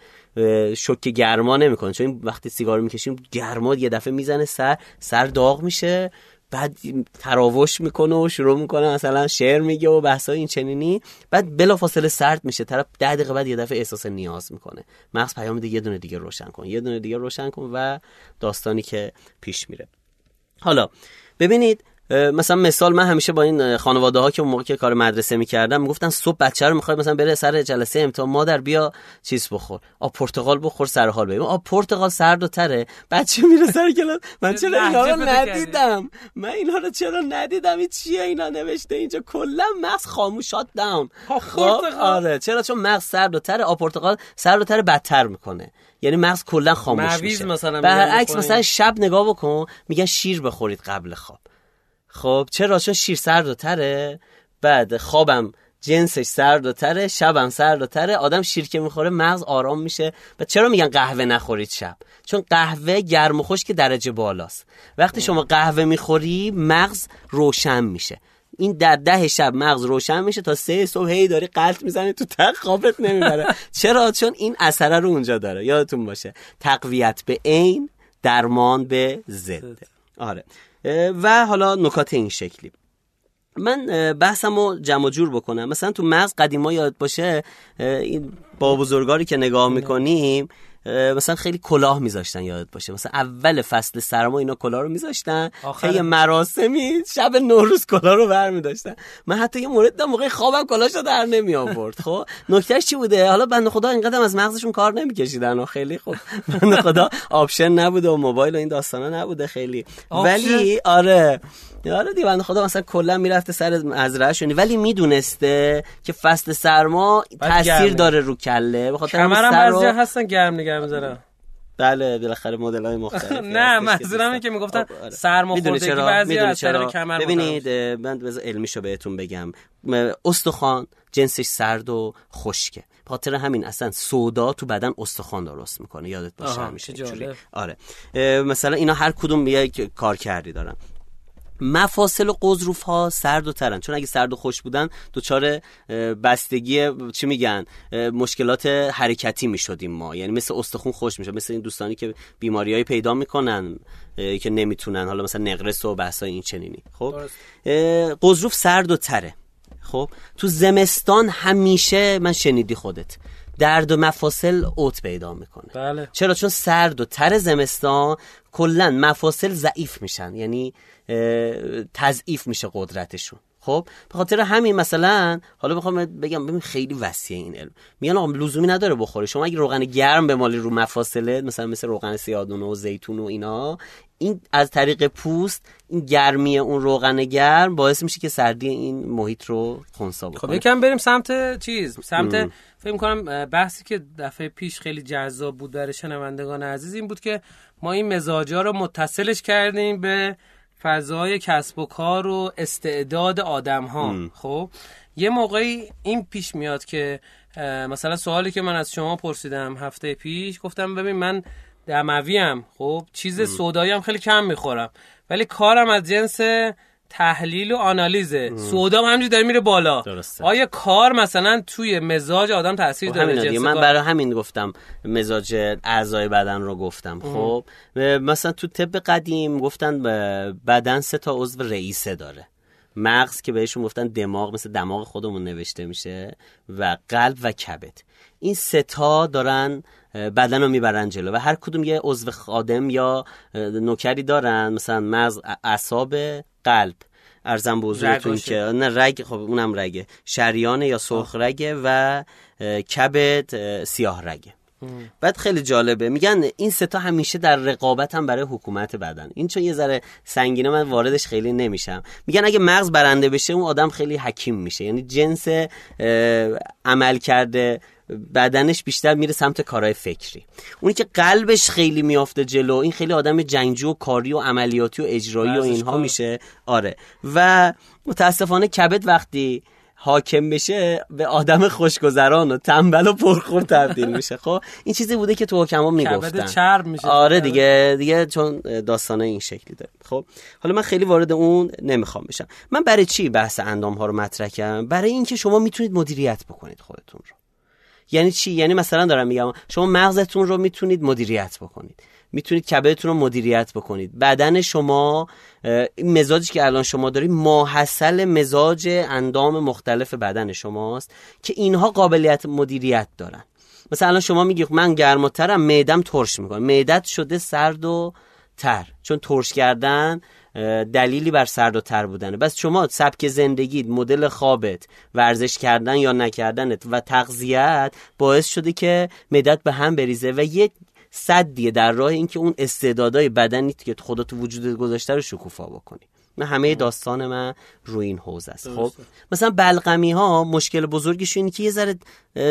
[SPEAKER 2] شوک گرما نمی‌کنه. چون وقتی سیگار می‌کشیم گرما یه دفعه می‌زنه سر سر داغ میشه. بعد تراوش می‌کنه و شروع می‌کنه مثلا شعر میگه و بحثای این چنینی. بعد بلافاصله سرد میشه. طرف ده دقیقه بعد یه دفعه احساس نیاز می‌کنه. مغز پیام میده یه دونه دیگه روشن کن یه دونه دیگه روشن کن و داستانی که پیش میره. حالا ببینید مثلا مثال من همیشه با این خانواده ها که اون موقع که کار مدرسه می‌کردم می‌گفتن صبح بچه رو می‌خواد مثلا بره سر جلسه امتحان مادر بیا چیز بخور آب پرتقال بخور سر حال ببین. آب پرتقال سرد و تره بچه میره سر کلاس. من چرا اینا رو ندیدم؟ من اینا رو چرا ندیدم؟ این چیه اینا نوشته اینجا؟ کلا مغز خاموشات داون
[SPEAKER 1] خب
[SPEAKER 2] آره. چرا؟ چون مغز سرد و تره آب پرتقال سرد و تره بدتر می‌کنه. یعنی مغز کلا خاموش میشه.
[SPEAKER 1] مثلا
[SPEAKER 2] برعکس مثلا شب نگاه بکن میگن شیر بخورید قبل خواب. خب چرا چون شیر سرد و تره؟ بعد خوابم جنسش سرد و تره شبم سرد و تره آدم شیر که می‌خوره مغز آرام میشه. و چرا میگن قهوه نخورید شب؟ چون قهوه گرم و خشک درجه بالاست. وقتی شما قهوه می‌خوری مغز روشن میشه. این در ده شب مغز روشن میشه تا سه صبح هی داری قلط می‌زنی تو تق خوابت نمی‌بره. چرا؟ چون این اثره رو اونجا داره. یادتون باشه. تقویت به عین درمان به ضد. آره. و حالا نکات این شکلی. من بحثم رو جمع جور بکنم. مثلا تو مغز قدیما یاد باشه این با بزرگایی که نگاه می‌کنیم مثلا خیلی کلاه میذاشتن یادت باشه. مثلا اول فصل سرما اینا کلاه رو میذاشتن. خیلی مراسمی شب نوروز کلاه رو برمیداشتن. من حتی یه مورد دارم موقع خوابم کلاهشو در نمی آورد خب؟ نکتهش چی بوده؟ حالا بنده خدا اینقدر از مغزشون کار نمیکشیدن. و خیلی خوب بنده خدا option نبوده و موبایل و این داستانا نبوده خیلی. ولی آره. آره دیگه بنده خدا مثلا کلا می‌رفته سر مزرعه ولی می‌دونسته که فصل سرما تاثیر داره رو کله. به خاطر
[SPEAKER 1] کمرم سر هستن گرم نگه می‌ذاره
[SPEAKER 2] بله بالاخره مدل های مختلف
[SPEAKER 1] نه منظورم اینه که می‌گفتن سرماخوردگی بعضی از سر کمر
[SPEAKER 2] ببینید من بذار علمیشو بهتون بگم. استخوان جنسش سرد و خشکه. خاطر همین اصلا سودا تو بدن استخوان درست می‌کنه. یادت باشه همیشه آره. مثلا اینا هر کدوم یک کار کردی دارن. مفاصل و قضروف ها سرد و ترن. چون اگه سرد و خوش بودن دچار بستگی چی میگن مشکلات حرکتی می‌شدیم ما. یعنی مثل استخون خوش میشه مثل این دوستانی که بیماریایی پیدا می‌کنن که نمی‌تونن. حالا مثلا نقرس و بحثای این چنینی. خب؟ قضروف سرد و تره. خب؟ تو زمستان همیشه من شنیدی خودت. درد و مفاصل اوت پیدا می‌کنه.
[SPEAKER 1] بله.
[SPEAKER 2] چرا؟ چون سرد و تر زمستان کلا مفاصل ضعیف میشن. یعنی تضعیف میشه قدرتشون. خب؟ به خاطر همین مثلا حالا بخوام بگم ببین خیلی وسیع این علم. میگن آقا لزومی نداره بخوری شما اگه روغن گرم به مالی رو مفاصله مثلا مثل روغن سیادون و زیتون و اینا این از طریق پوست این گرمی اون روغن گرم باعث میشه که سردی این محیط رو خونسا بکنه.
[SPEAKER 1] خب یکم بریم سمت چیز. سمت فکر کنم بحثی که دفعه پیش خیلی جذاب بود برای شنوندگان عزیز این بود که ما این مزاجا رو متصلش کردیم به فضای کسب و کار و استعداد آدم ها خب یه موقعی این پیش میاد که مثلا سوالی که من از شما پرسیدم هفته پیش گفتم ببین من دموی خب چیز سودایی هم خیلی کم می‌خورم ولی کارم از جنس تحلیل و آنالیزه سودا هم همینجوری داره میره بالا.
[SPEAKER 2] درسته.
[SPEAKER 1] آیا کار مثلا توی مزاج آدم تاثیر خب داره
[SPEAKER 2] من برای همین گفتم مزاج اعضای بدن رو گفتم. خب مثلا تو طب قدیم گفتن بدن سه تا عضو رئیسه داره. مغز که بهشون گفتن دماغ مثل دماغ خودمون نوشته میشه و قلب و کبد. این ستا دارن بدن رو می‌برن جلو و هر کدوم یه عضو خادم یا نوکری دارن. مثلا مغز اعصاب قلب. ارزم بزرگتون که نه رگ خب اونم رگه. شریانه یا سرخ رگه و کبد سیاه رگه. بعد خیلی جالبه. میگن این ستا همیشه در رقابت هم برای حکومت بدن. این چون یه ذره سنگینه من واردش خیلی نمیشم. میگن اگه مغز برنده بشه اون آدم خیلی حکیم میشه. یعنی جنس عمل کرده بدنش بیشتر میره سمت کارهای فکری. اونی که قلبش خیلی میافته جلو این خیلی آدم جنگجو و کاری و عملیاتی و اجرایی و اینها میشه. آره. و متاسفانه کبد وقتی حاکم بشه به آدم خوشگذران و تنبل و پرخور تبدیل میشه. خب این چیزی بوده که تو حکما می‌گفتن.
[SPEAKER 1] چرب میشه.
[SPEAKER 2] آره دیگه دیگه چون داستانه این شکلی داره. خب حالا من خیلی وارد اون نمی‌خوام بشم. من برای چی بحث اندام ها رو مطرح کردم؟ برای اینکه شما می‌تونید مدیریت بکنید خودتون رو. یعنی چی؟ یعنی مثلا دارم میگم شما مغزتون رو می‌تونید مدیریت بکنید. می‌تونید کبدتون رو مدیریت بکنید. بدن شما مزاجی که الان شما دارید ماحصل مزاج اندام مختلف بدن شماست که اینها قابلیت مدیریت دارن. مثلا الان شما میگی من گرماترم معدم ترش می‌کنه معدت شده سرد و تر. چون ترش کردن دلیلی بر سرد و تر بودنه. بس شما سبک زندگیت مدل خوابت ورزش کردن یا نکردنت و تغذیت باعث شده که مدت به هم بریزه و یه صدیه در راه اینکه اون استعدادهای بدنی که خدا تو وجود گذاشته رو شکوفا بکنی. من همه داستان من روی این حوزه است. خب مثلا بلغمی ها مشکل بزرگش اینه که یه ذره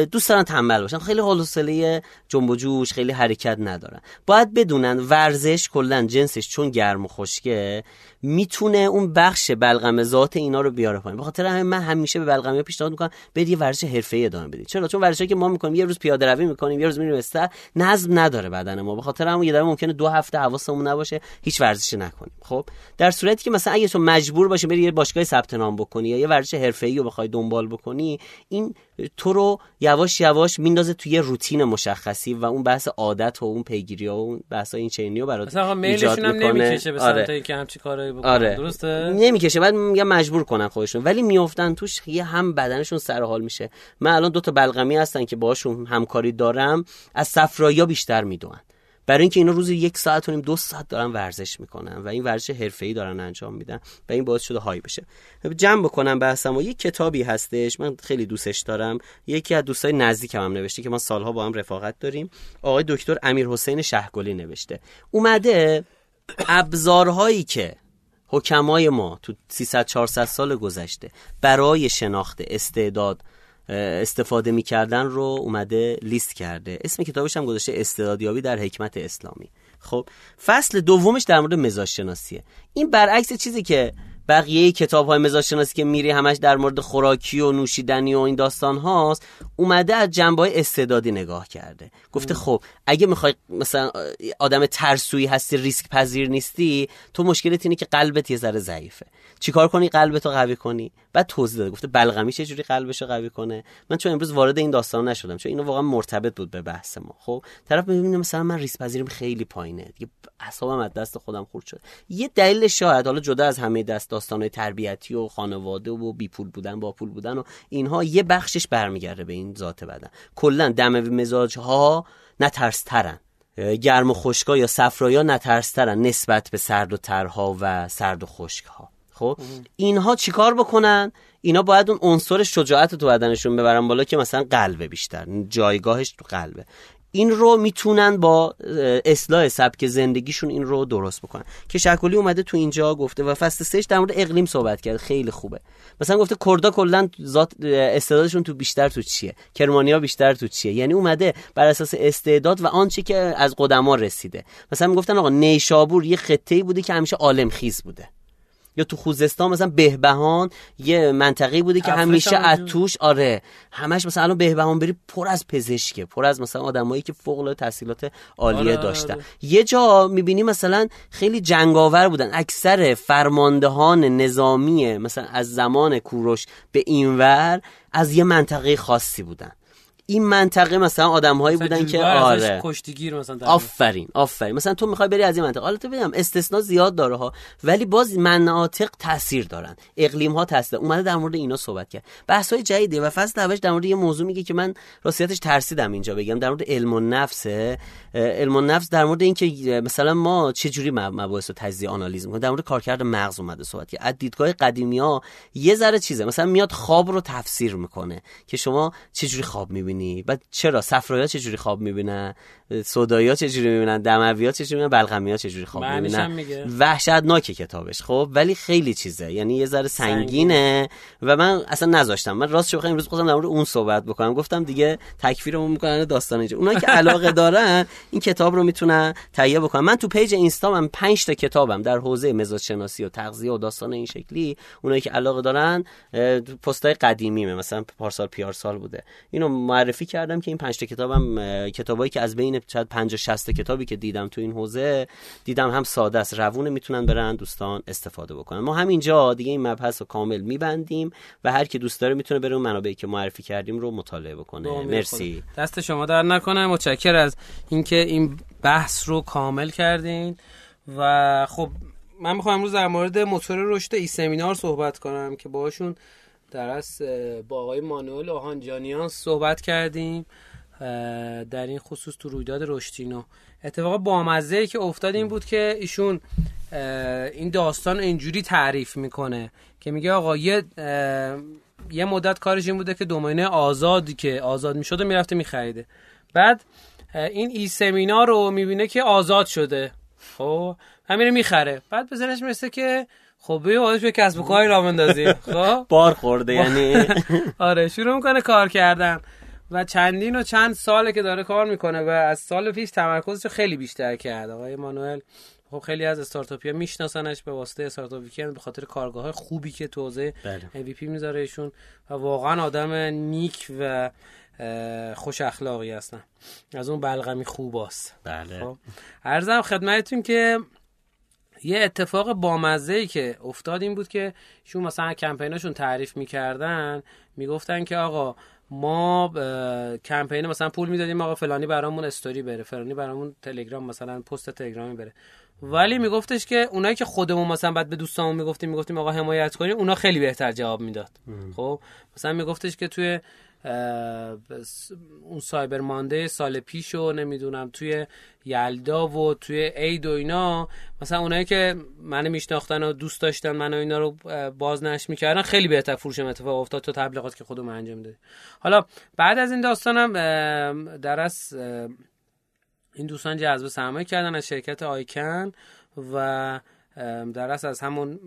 [SPEAKER 2] دوست دارن تنبل باشن. خیلی و جنب و جوش خیلی حرکت ندارن. باید بدونن ورزش کلا جنسش چون گرم و خشکه می‌تونه اون بخش بلغم ذات اینا رو بیاره پایین. بخاطر همین من همیشه به بلغمی پیشنهاد می‌کنم برید یه ورزش حرفه‌ای ادامه بدید. چرا؟ چون ورزشی که ما می‌کنیم یه روز پیاده روی می‌کنیم یه روز میریم است نظم نداره بدن ما. بخاطر همون یه دفعه ممکنه دو هفته حواسمون نباشه هیچ ورزشی نکنیم. خب؟ در صورتی که مثلا اگه تو مجبور باشی بری یه باشگاه ثبت نام بکنی یا یه ورزش حرفه‌ای رو بخوای دنبال بکنی این تو رو یواش یواش میندازه توی روتین مشخصی و اون بحث عادت و اون پیگیری و اون بحث این چینی رو برات ایجاد
[SPEAKER 1] هم نمی‌کشه به آره. اینکه همچی کارایی بکنن. آره. درسته؟
[SPEAKER 2] نمی‌کشه. بعد میگم مجبور کنن خودشون. ولی میافتن توش یه هم بدنشون سر حال میشه. من الان دو تا بلغمی هستن که باهاشون همکاری دارم. از صفرایا بیشتر می‌دونن. برای اینکه اینا روزی یک ساعت و نیم دو ساعت دارن ورزش می‌کنن و این ورزش حرفه‌ای دارن انجام میدن و این باعث شده های بشه. جمع بکنم بحثم و یک کتابی هستش من خیلی دوستش دارم. یکی از دوستای نزدیکم هم نوشته که ما سالها با هم رفاقت داریم. آقای دکتر امیر حسین شهگلی نوشته. اومده ابزارهایی که حکمای ما تو 300 400 سال گذشته برای شناخت استعداد استفاده می‌کردن رو اومده لیست کرده. اسم کتابش هم گذاشته استعدادیابی در حکمت اسلامی. خب فصل دومش در مورد مزاج شناسیه این برعکس چیزی که بقیه کتاب های مزاج شناسی که میری همش در مورد خوراکی و نوشیدنی و این داستان هاست اومده از جنبه های استعدادی نگاه کرده. گفته خب اگه می‌خوای مثلا آدم ترسویی هستی ریسک پذیر نیستی تو مشکلت اینه که قلبت یه ذره ضعیفه. چیکار کنی؟ قلبتو قوی کنی. بعد توضیح داده. گفته بلغمی چه جوری قلبشو قوی کنه؟ من چون امروز وارد این داستان نشدم. چون اینو واقعا مرتبط بود به بحث ما. خب طرف می‌بینه مثلا من ریسک پذیریم خیلی پایینه. دیگه اعصابم از دست خودم خورد شد. یه دلیل شاید حالا جدا از همه دست داستانهای تربیتی و خانواده و بی پول بودن با پول بودن و اینها یه بخشش برمیگرده به این ذات بدن. کلا دم مزاج ها نترسترن. گرم و خشکا یا صفرایا نترسترن نسبت به سرد و ترها و سرد و خشکها. خب؟ اینها چیکار بکنن؟ اینا باید اون عنصر شجاعت تو بدنشون ببرن بالا که مثلا قلبه بیشتر. جایگاهش تو قلبه. این رو می‌تونن با اصلاح سبک زندگیشون این رو درست بکنن. که شکلی اومده تو اینجا گفته و فصل سهش در مورد اقلیم صحبت کرد. خیلی خوبه. مثلا گفته کردا کلا ذات استعدادشون تو بیشتر تو چیه؟ کرمانیا بیشتر تو چیه؟ یعنی اومده بر اساس استعداد و آنچه که از قدما رسیده. مثلا می‌گفتن آقا نیشابور یه خطه‌ای بوده که همیشه عالم خیز بوده. یا تو خوزستان مثلا بهبهان یه منطقه بوده که همیشه اتوش آره. همش مثلا الان بهبهان بری پر از پزشکه پر از مثلا آدمایی که فوق العاده تحصیلات عالیه آره, آره، داشتن. آره. یه جا می‌بینی مثلا خیلی جنگاور بودن. اکثر فرماندهان نظامی مثلا از زمان کوروش به اینور از یه منطقه خاصی بودن. این منطقه مثلا آدمهایی بودن که آره.
[SPEAKER 1] کشتیگیر مثلا
[SPEAKER 2] آفرین آفرین. مثلا تو می‌خوای بری از این منطقه. حالا تو ببینم استثنا زیاد داره ها ولی باز مناطق تاثیر دارن. اقلیم ها تاثیر اومده در مورد اینا صحبت کرد. بحث های جدیده و فصل اولش در مورد یه موضوع میگه که من راستیتش ترسیدم اینجا بگم. در مورد علم و نفس علم و نفس در مورد اینکه مثلا ما چه جوری مباحث رو تجزیه آنالیز می‌کنیم. در مورد کارکرد مغز اومده صحبت کرد. از دیدگاه قدیمی ها یه ذره چیزه. مثلا میاد خواب رو تفسیر می‌کنه که شما چه جوری خواب می‌بینی. می‌بینی؟ بعد چرا؟ صفرایا چه جوری خواب می‌بینن؟ سودایا چه جوری می‌بینن؟ دمویا چه جوری می‌بینن بلغمی ها چه جوری خواب می‌بینن وحشتناکه کتابش خب؟ ولی خیلی چیزه. یعنی یه ذره سنگینه. و من اصلا نذاشتم. من راست بخوام امروز خواستم در مورد اون صحبت بکنم. گفتم دیگه تکفیرمون می‌کنن داستان اینجا. اونایی که علاقه دارن این کتاب رو می‌تونن تهیه بکنن. من تو پیج اینستام 5 تا کتابم در حوزه مزاج شناسی و تغذیه و داستان این شکلی اونایی که علاقه دارن پستای قدیمیمه. مثلا پارسال پیار سال بوده. اینو معرفی کردم که این 5 تا کتابم کتابایی که از بین شاید 50 60 کتابی که دیدم تو این حوزه دیدم هم ساده است. روونه می‌تونن برن دوستان استفاده بکنن. ما همینجا دیگه این مبحث رو کامل میبندیم و هر کی دوست داره می‌تونه بره اون منابعی که معرفی کردیم رو مطالعه بکنه. مرسی.
[SPEAKER 1] دست شما در نکنه. متشکر از اینکه این بحث رو کامل کردین. و خب من می‌خوام امروز در مورد موتور رشد ای سمینار صحبت کنم که باهاشون در با آقای مانوئل آهانجانیان صحبت کردیم در این خصوص تو رویداد رشتینو. اتفاق بامزه ای که افتاد این بود که ایشون این داستان اینجوری تعریف می‌کنه که میگه آقا یه یه مدت کارش این بوده که دومینه آزادی که آزاد می‌شده می‌رفته میخریده. بعد این ای سمینار رو می‌بینه که آزاد شده. خب همین می‌خره. بعد ذهنش می‌رسه که خب بیا به کسب و کاری را بندازیم خب؟
[SPEAKER 2] بار خورده یعنی.
[SPEAKER 1] آره شروع می‌کنه کار کردن. و چندین و چند ساله که داره کار می‌کنه و از سال پیش تمرکزش خیلی بیشتر کرد آقای مانوئل خب خیلی از استارتاپیا میشناسنش به واسطه استارتاپ ویکند به خاطر کارگاه های خوبی که تو حوزه بله. MVP می‌ذاره ایشون و واقعا آدم نیک و خوش اخلاقی هستن. از اون بلغمی خوباست.
[SPEAKER 2] بله. خب؟
[SPEAKER 1] عرضم خدمتتون که یه اتفاق بامزه ای که افتاد این بود که شون مثلا کمپیناشون تعریف می‌کردن می‌گفتن که آقا ما کمپین مثلا پول می‌دادیم آقا فلانی برامون استوری بره فلانی برامون تلگرام مثلا پست تلگرامی بره. ولی میگفتش که اونایی که خودمون مثلا بعد به دوستامون می‌گفتیم می‌گفتیم آقا حمایت کنیم اونا خیلی بهتر جواب می‌داد. خب مثلا میگفتش که توی اون سایبر مانده سال پیش و نمی‌دونم توی یلدا و توی عید و اینا. مثلا اونایی که منو میشناختن و دوست داشتن منو اینا رو بازنش می‌کردن خیلی بهتر فروشم اتفاق افتاد تو تبلیغات که خودم انجام دادی حالا بعد از این داستانم در از این دوستان جذب سرمایه کردن از شرکت آیکن و در اصل از همون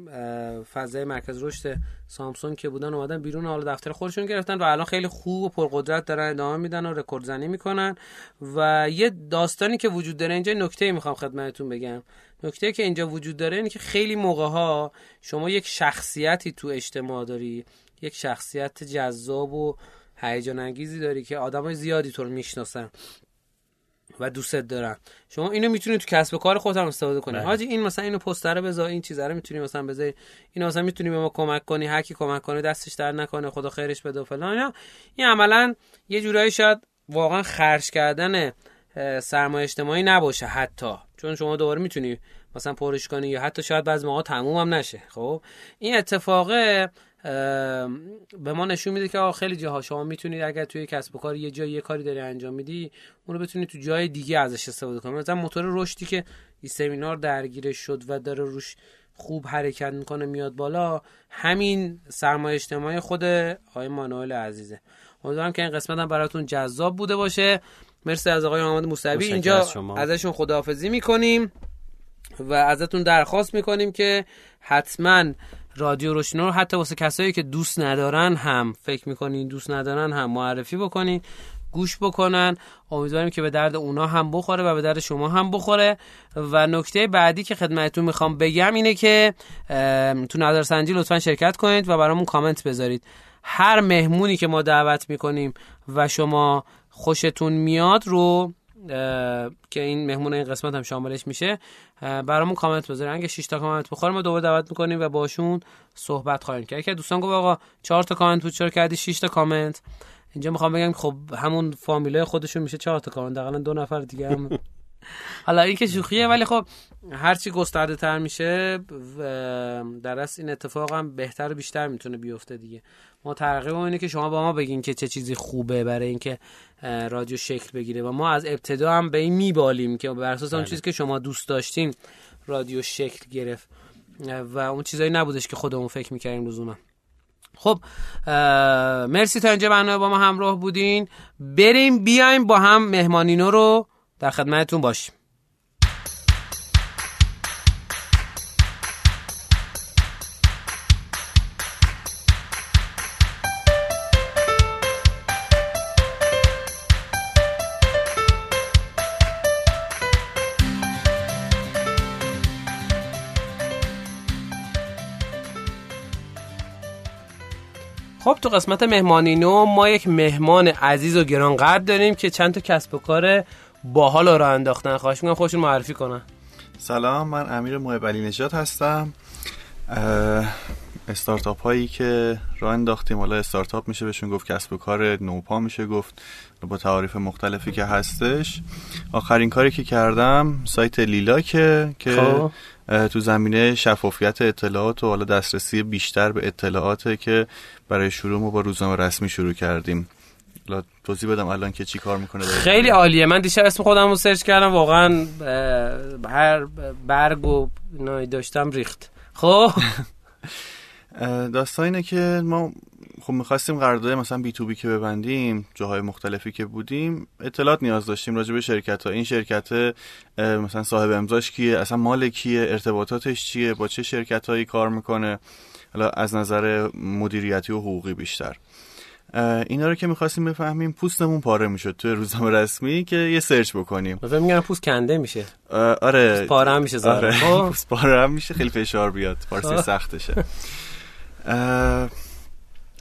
[SPEAKER 1] فضای مرکز رشد سامسونگ که بودن اومدن بیرون حالا دفتر خودشون گرفتن و الان خیلی خوب و پرقدرت دارن ادامه میدن و رکورد زنی می‌کنن. و یه داستانی که وجود داره اینجا نکته می‌خوام خدمتتون بگم. نکته که اینجا وجود داره اینه که خیلی موقع ها شما یک شخصیتی تو اجتماع داری یک شخصیت جذاب و هیجان انگیزی داری که آدمای زیادی تو رو می‌شناسن. و دوستت دارن شما اینو می‌تونید تو کسب و کار خودت هم استفاده کنی بله. حاجی این مثلا اینو پستر بذار این چیزا رو می‌تونی مثلا بذاری. اینو مثلا می‌تونی به ما کمک کنی هر کی کمک کنه دستش در نکنه خدا خیرش بده و فلان. این عملا یه جورایی شاید واقعا خرج کردن سرمایه اجتماعی نباشه حتی. چون شما دوباره می‌تونی مثلا پرش کنی یا حتی شاید بعضی موقع تموم هم نشه خب؟ این اتفاقه به ما نشون میده که خیلی جاها شما می‌تونید اگر توی کسب و کار یه جایی یه کاری داری انجام میدی اون رو بتونید تو جای دیگه ازش استفاده کنید. مثلا موتور رشدی که این سمینار درگیرش شد و داره روش خوب حرکت می‌کنه میاد بالا همین سرمایه اجتماعی خود آقای مانوئل عزیزه. امیدوارم که این قسمت هم براتون جذاب بوده باشه. مرسی از آقای محمد موسوی. اینجا از ازشون خداحافظی می‌کنیم و ازتون درخواست می‌کنیم که حتما رادیو روشنا رو حتی واسه کسایی که دوست ندارن هم فکر می‌کنین دوست ندارن هم معرفی بکنین گوش بکنن. امیدواریم که به درد اونا هم بخوره و به درد شما هم بخوره. و نکته بعدی که خدمتتون می‌خوام بگم اینه که تو نظرسنجی لطفا شرکت کنید و برامون کامنت بذارید. هر مهمونی که ما دعوت می‌کنیم و شما خوشتون میاد رو که این مهمون این قسمت هم شاملش میشه. برامون کامنت بذارین. اگه 6 تا کامنت بخوره ما دوباره دعوت می‌کنیم و باشون صحبت خواهیم کرد. که دوستان گفت آقا 4 تا کامنت بود چرا کردی 6 تا کامنت؟ اینجا می‌خوام بگم خب همون فامیلای خودشون میشه 4 تا کامنت. دقیقا دو نفر دیگه هم حالا این که شوخیه ولی خب هرچی گسترده تر میشه در اصل این اتفاق هم بهتر و بیشتر می‌تونه بیفته دیگه. ما ترغیب اینه که شما با ما بگین که چه چیزی خوبه برای اینکه رادیو شکل بگیره و ما از ابتدا هم به این میبالیم که بر اساس اون بله. چیزی که شما دوست داشتین رادیو شکل گرفت. و اون چیزایی نبودش که خودمون فکر می‌کردیم لزوما. خب مرسی تا اینجا برنامه با ما همراه بودین. بریم بیایم با هم مهمانینو رو در خدمتتون باشیم. خب تو قسمت مهمانی نو ما یک مهمان عزیز و گرانقدر داریم که چند تا کسب و کار باحال رو انداختن. خواهش می‌کنم خودشون معرفی کنن.
[SPEAKER 3] سلام من امیر محب علی نجات هستم. استارتاپ هایی که راه انداختیم حالا استارتاپ میشه بهشون گفت کسب و کار نوپا میشه گفت با تعاریف مختلفی که هستش. آخرین کاری که کردم سایت لیلاکه که خب. تو زمینه شفافیت اطلاعات و حالا دسترسی بیشتر به اطلاعاته که برای شروع ما با روزنامه رسمی شروع کردیم. توضیح بدم الان که چی کار می‌کنه
[SPEAKER 1] خیلی عالیه. من دیشب اسم خودم رو سرچ کردم واقعا هر برگ و داشتم ریخت. خب؟
[SPEAKER 3] داستان اینه که ما خب می‌خواستیم قرارداد مثلا بی تو بی که ببندیم جاهای مختلفی که بودیم اطلاعات نیاز داشتیم راجع به شرکت ها این شرکت مثلا صاحب امضاش کیه اصلا مال کیه ارتباطاتش چیه با چه شرکت هایی کار می‌کنه؟ حالا از نظر مدیریتی و حقوقی بیشتر. اینا رو که می‌خواستیم بفهمیم پوستمون پاره می‌شد توی روزنامه رسمی که یه search بکنیم.
[SPEAKER 1] مثلا میگن پوست کنده میشه.
[SPEAKER 3] آره.
[SPEAKER 1] پوست پاره هم میشه آره.
[SPEAKER 3] خب. پوست پاره هم میشه خیلی فشار بیاد. فارسی خب. سختشه.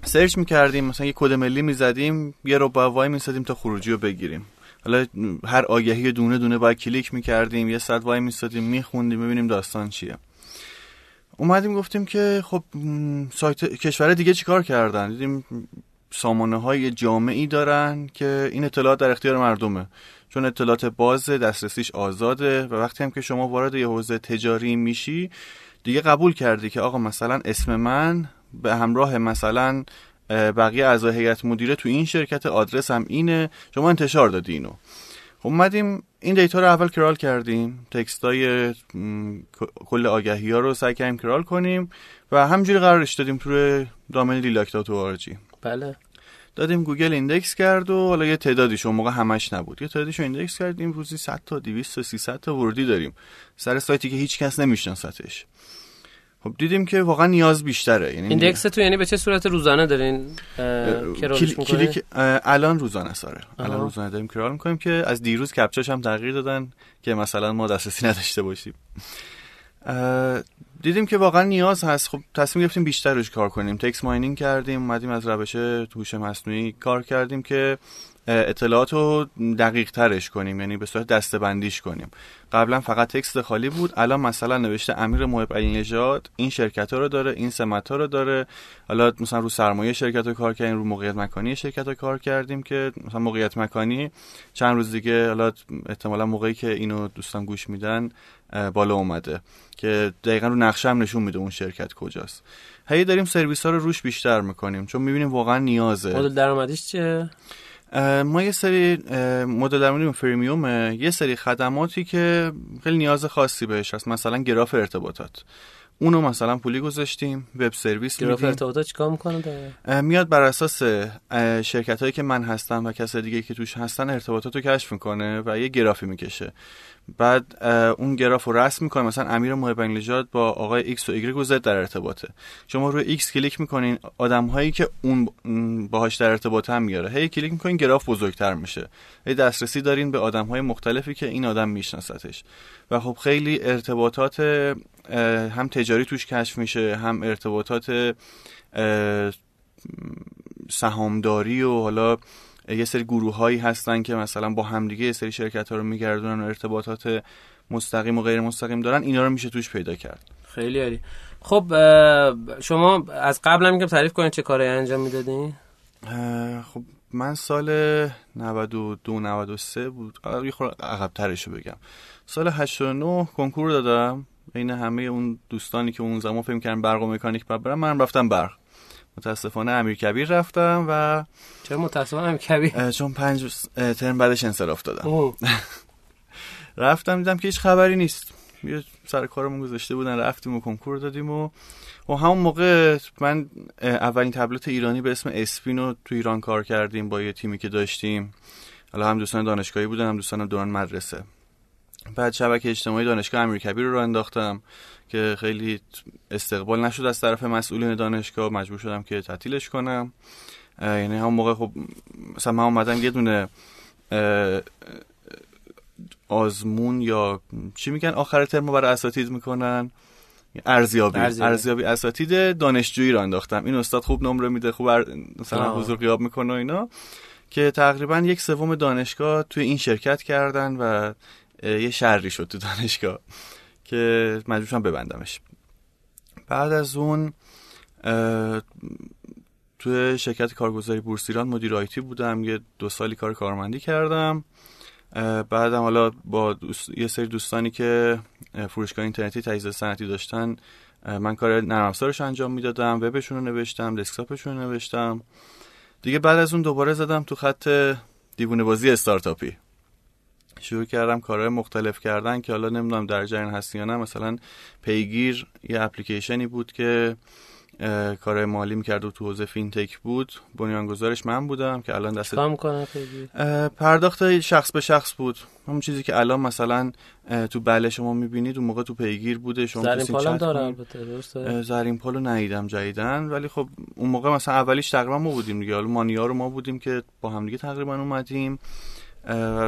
[SPEAKER 3] search می‌کردیم مثلا یه کد ملی می‌زدیم یه رو وای می‌زدیم تا خروجی رو بگیریم. حالا هر آگهی دونه دونه باید کلیک می‌کردیم یه صد وای میستادیم میخوندیم ببینیم داستان چیه. اومدیم گفتیم که خب سایت کشور دیگه چیکار کردن؟ دیدیم سامانه های جامعی دارن که این اطلاعات در اختیار مردمه. چون اطلاعات باز دسترسیش آزاده و وقتی هم که شما وارد یه حوزه تجاری میشی دیگه قبول کردی که آقا مثلا اسم من به همراه مثلا بقیه اعضای هیئت مدیره تو این شرکت آدرس هم اینه شما انتشار دادی اینو. خب اومدیم این دیتا رو اول کرال کردیم تکست های کل آگهی ها رو سعی کردیم crawl کنیم و همینجوری قرارش دادیم تو domain لیلاک
[SPEAKER 1] بله.
[SPEAKER 3] دادیم گوگل index کرد و حالا یه تعدادیش اون موقع همش نبود. یه تعدادیش رو index کردیم روزی 100 تا 200 تا 300 تا ورودی داریم. سر سایتی که هیچ کس نمیشناستش خب دیدیم که واقعا نیاز بیشتره.
[SPEAKER 1] یعنی index تو یعنی به چه صورت روزانه دارین کلیک
[SPEAKER 3] الان روزانه ساره الان روزانه داریم crawl می‌کنیم که از دیروز captcha ش هم تغییر دادن که مثلا ما دسترسی نداشته باشیم. دیدیم که واقعا نیاز هست. خب تصمیم گرفتیم بیشتر روش کار کنیم. تکس ماینینگ کردیم اومدیم از روش هوش مصنوعی کار کردیم که اطلاعات رو دقیق ترش کنیم یعنی به صورت دسته بندیش کنیم. قبلا فقط تکست خالی بود. الان مثلا نوشته امیر محب علی نژاد این شرکت ها رو داره این سمت ها رو داره. حالا مثلا رو سرمایه شرکت رو کار کردیم رو موقعیت مکانی شرکت رو کار کردیم که مثلا موقعیت مکانی چند روز دیگه حالا احتمالا موقعی که اینو دوستان گوش میدن بالا اومده که دقیقا رو نقشه هم نشون میده اون شرکت کجاست. هی داریم سرویس ها رو روش بیشتر می‌کنیم چون می‌بینیم واقعا نیازه.
[SPEAKER 1] مدل درآمدیش چیه؟
[SPEAKER 3] ما یه سری مدل درآمدی فریمیومه یه سری خدماتی که خیلی نیاز خاصی بهش هست. مثلا گراف ارتباطات. اونو مثلا پولی گذاشتیم وب سرویس
[SPEAKER 1] گراف ارتباطات چیکار می‌کنه
[SPEAKER 3] میاد بر اساس شرکت هایی که من هستم و کسای دیگه که توش هستن ارتباطات رو کشف می‌کنه و یه گرافی می‌کشه. بعد اون گراف رو رسم می‌کنه مثلا امیر محب نژاد با آقای ایکس و ایگرگ و زد در ارتباطه. شما روی ایکس کلیک می‌کنین آدم هایی که اون باهاش در ارتباط هم میاره هی کلیک می‌کنین گراف بزرگتر میشه. هی دسترسی دارین به آدم های مختلفی که این آدم میشناستش و خب خیلی ارتباطات هم تجاری توش کشف میشه هم ارتباطات سهامداری و حالا یه سری گروه هایی هستن که مثلا با همدیگه یه سری شرکت ها رو میگردونن و ارتباطات مستقیم و غیر مستقیم دارن اینا رو میشه توش پیدا کرد.
[SPEAKER 1] خیلی عالی. خب شما از قبل هم تعریف کنید چه کاری انجام می‌دادین؟
[SPEAKER 3] خب من سال 92 93 بود. یه خورده عقب ترشو بگم. سال 89 کنکور دادم. بین همه اون دوستانی که اون زمان فکر کردن برق و مکانیک برم من رفتم برق. متاسفانه امیر کبیر رفتم و
[SPEAKER 1] چرا متاسفانه امیر کبیر؟
[SPEAKER 3] چون پنج ترم بعدش انصراف دادم رفتم دیدم که هیچ خبری نیست. یه سر کارمون گذاشته بودن رفتیم و کنکور دادیم و و همون موقع من اولین تبلت ایرانی به اسم اسپینو تو ایران کار کردیم با یه تیمی که داشتیم. حالا هم دوستان دانشگاهی بودن هم دوستان دوران مدرسه. بعد شبکه اجتماعی دانشگاه امیرکبیر رو انداختم که خیلی استقبال نشد از طرف مسئولین دانشگاه. مجبور شدم که تعطیلش کنم. یعنی هم موقع خب مثلا من اومدم یه دونه آزمون یا چی میگن؟ آخر ترم برای اساتید می‌کنن. ارزیابی. ارزیابی. اساتید دانشجویی رو انداختم. این استاد خوب نمره میده خوب مثلا حضور غیاب می‌کنه و اینا. که تقریبا یک سوم دانشگاه توی این شرکت کردن و یه شری شد تو دانشگاه که مجبورشم ببندمش. بعد از اون توی شرکت کارگزاری بورسیران مدیر آیتی بودم یه دو سالی کار کارمندی کردم. بعدم حالا با یه سری دوستانی که فروشگاه اینترنتی تجهیزات صنعتی داشتن من کار نرم افزارش انجام می‌دادم وبشون رو نوشتم دسکتاپشون رو نوشتم. دیگه بعد از اون دوباره زدم تو خط دیوونه بازی استارتاپی. شروع کردم کارهای مختلف کردن که حالا نمی‌دونم در جریان هستی یا نه. مثلا پیگیر یه اپلیکیشنی بود که کار مالی می‌کرد و تو حوزه فینتک بود. بنیانگذارش من بودم که الان دست پرداخت شخص به شخص بود. همون چیزی که الان مثلا تو بله شما می‌بینید اون موقع تو پیگیر بوده. شما
[SPEAKER 1] زرین پالم داره البته
[SPEAKER 3] زرین پالو ندیدم جدیدن ولی خب اون موقع مثلا اولیش تقریبا ما بودیم دیگه. حالا مانیا رو ما بودیم که با هم دیگه تقریبا اومدیم.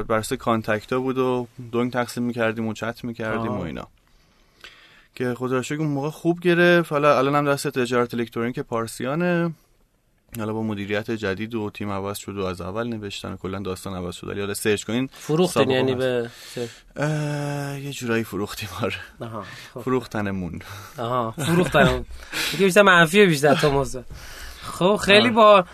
[SPEAKER 3] برسه کانتکت ها بود و دونگ تقسیم می‌کردیم و چت می‌کردیم و اینا. که خدا اون موقع خوب گرفت. حالا الان هم دست تجارت الکترونیک پارسیانه. حالا با مدیریت جدید و تیم عوض شد و از اول نوشتن و کلا داستان عوض شد. حالا سرچ کنین
[SPEAKER 1] فروختین یعنی به
[SPEAKER 3] یه جورایی فروختیم آره. خب. فروختنمون.
[SPEAKER 1] آها فروختنمون. بیشتر منفیه بیشتر تو خب خیلی با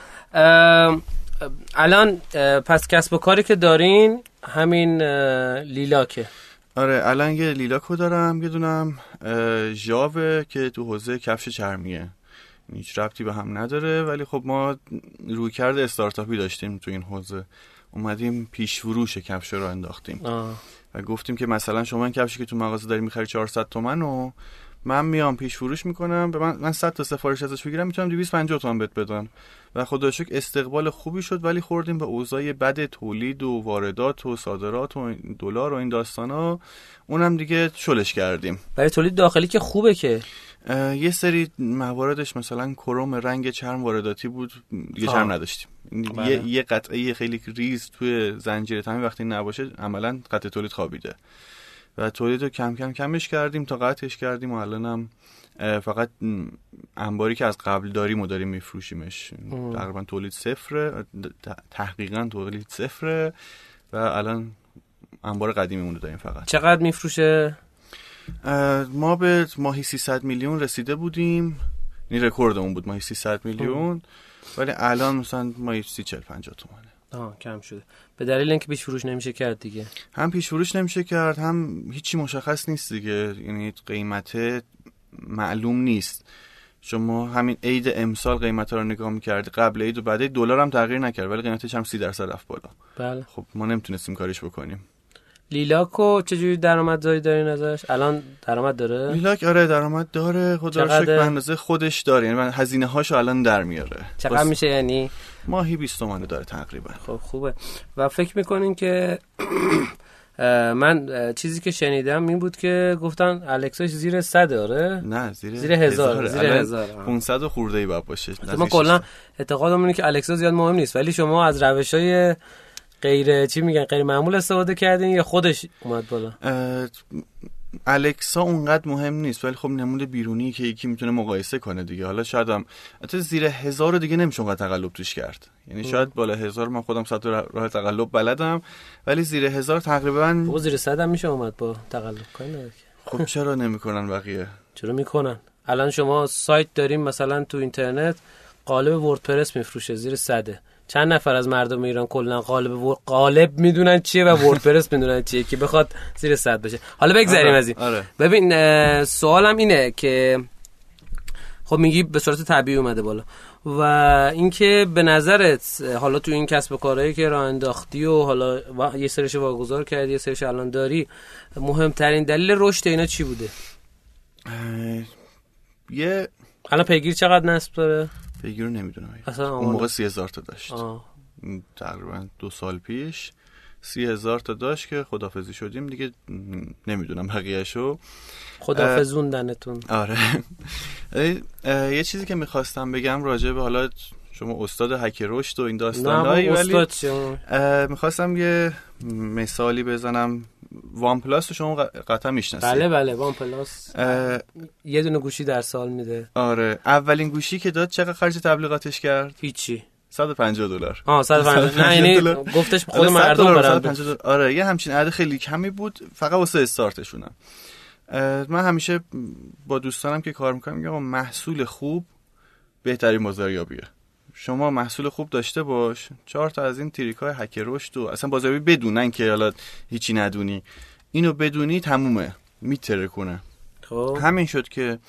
[SPEAKER 1] الان پس کسب و کاری که دارین همین لیلاکه.
[SPEAKER 3] آره الان یه لیلاکو دارم یه دونم ژاوه که تو حوزه کفش چرمیه. هیچ ربطی به هم نداره ولی خب ما روی کرده استارتاپی داشتیم تو این حوزه. اومدیم پیش فروش کفش رو انداختیم. و گفتیم که مثلا شما این کفشی که تو مغازه داری می‌خری 400 تومن و من میام پیش فروش می‌کنم به من من 100 تا سفارش ازش بگیرم می‌تونم 250 تومن بهت بدم. و خدا شکر استقبال خوبی شد ولی خوردیم به اوضاع بد تولید و واردات و صادرات و دلار و این داستانا. اونم دیگه شلش کردیم.
[SPEAKER 1] برای تولید داخلی که خوبه که.
[SPEAKER 3] یه سری مواردش مثلا کروم رنگ چرم وارداتی بود دیگه چرم نداشتیم. بله. یه یه قطعه خیلی ریز توی زنجیره تامین وقتی نباشه عملا قطع تولید خوابیده. و تولید رو کم کم کمش کردیم تا قطعش کردیم و الانم فقط انباری که از قبل داریم و داریم میفروشیمش. تقریبا تولید صفره تحقیقا تولید صفره و الان انبار قدیمی رو داریم فقط.
[SPEAKER 1] چقدر میفروشه؟
[SPEAKER 3] ما به ماهی 300 میلیون رسیده بودیم. این رکوردمون بود ماهی 300 میلیون. ولی الان مثلا ماهی 30 40 50 تومانه.
[SPEAKER 1] آه کم شده. به دلیل اینکه پیش فروش نمیشه کرد دیگه.
[SPEAKER 3] هم پیش فروش نمیشه کرد هم هیچی مشخص نیست دیگه. یعنی قیمت معلوم نیست. شما همین عید امسال قیمت رو نگاه می‌کردی. قبل عید و بعد دلار هم تغییر نکرد ولی قیمتش هم 30 درصد رفت بالا.
[SPEAKER 1] بله.
[SPEAKER 3] خب ما نمی‌تونستیم کاریش بکنیم.
[SPEAKER 1] لیلاکو چجوری درآمدزایی دارین ازش؟ الان درآمد داره؟
[SPEAKER 3] لیلاک آره درآمد داره. خدا شکر به اندازه خودش داره. یعنی هزینه هاشو الان در میاره.
[SPEAKER 1] چقدر میشه یعنی؟
[SPEAKER 3] ماهی 20 تومانه داره تقریبا.
[SPEAKER 1] خب خوبه. و فکر می‌کنین که من چیزی که شنیدم این بود که گفتن الکساش زیر صد آره؟
[SPEAKER 3] نه زیر
[SPEAKER 1] زیر هزار زیر هزار
[SPEAKER 3] 500 خورده ای باید باشه.
[SPEAKER 1] ما کلا اعتقادمون اینه که الکسا زیاد مهم نیست ولی شما از روش های غیر چی میگن غیر معمول استفاده کردین یا خودش اومد بالا؟
[SPEAKER 3] الکسا اونقدر مهم نیست ولی خب نمود بیرونی که یکی می‌تونه مقایسه کنه دیگه. حالا شاید هم حتی زیر هزار دیگه نمیشه اونقدر تقلب توش کرد. یعنی شاید بالا هزار من خودم صد راه تقلب بلدم ولی زیر هزار تقریبا
[SPEAKER 1] خب زیر صد هم میشه اومد با تقلب. کنه
[SPEAKER 3] خب چرا نمی‌کنن بقیه؟
[SPEAKER 1] چرا می‌کنن؟ الان شما سایت داریم مثلا تو اینترنت قالب وردپرس میفروشه زیر صده. چند نفر از مردم ایران کلا قالب قالب می‌دونن چیه و وردپرس می‌دونن چیه که بخواد زیر صد بشه. حالا بگذریم آره، از این
[SPEAKER 3] آره.
[SPEAKER 1] ببین سوالم اینه که خب میگی به صورت طبیعی اومده بالا و اینکه به نظرت حالا تو این کسب و کارهایی که راه انداختی و حالا یه سرش واگذار کردی یه سرش الان داری مهمترین دلیل رشد اینا چی بوده؟
[SPEAKER 3] یه
[SPEAKER 1] الان پیگیر چقدر نصب داره؟
[SPEAKER 3] رو نمی‌دونم اون موقع سی هزار تا داشت.
[SPEAKER 1] آه.
[SPEAKER 3] تقریبا دو سال پیش سی هزار تا داشت که خدافزی شدیم. دیگه نمی‌دونم بقیهشو.
[SPEAKER 1] خدافزوندنتون
[SPEAKER 3] آره. یه چیزی که می‌خواستم بگم راجع به حالا شما استاد هک رشد و این داستان
[SPEAKER 1] ولی
[SPEAKER 3] می‌خواستم یه مثالی بزنم. وان پلاس رو شما قطعا می‌شناسید.
[SPEAKER 1] بله بله وان پلاس یه دونه گوشی در سال میده.
[SPEAKER 3] آره. اولین گوشی که داد چقدر خرج تبلیغاتش کرد؟
[SPEAKER 1] هیچی.
[SPEAKER 3] 150 دلار.
[SPEAKER 1] آه 150 نه یعنی گفتش خود مردم برن.
[SPEAKER 3] آره یه همچین عدد خیلی کمی بود فقط واسه استارتشونم. من همیشه با دوستانم که کار می‌کنم میگم محصول خوب بهترین بازاریابیه. شما محصول خوب داشته باش. چهار تا از این تریک های هک رشد و اصلا بازاریابی بدونن که حالا هیچی ندونی. اینو بدونی تمومه. میتره کنه.
[SPEAKER 1] خب.
[SPEAKER 3] همین شد که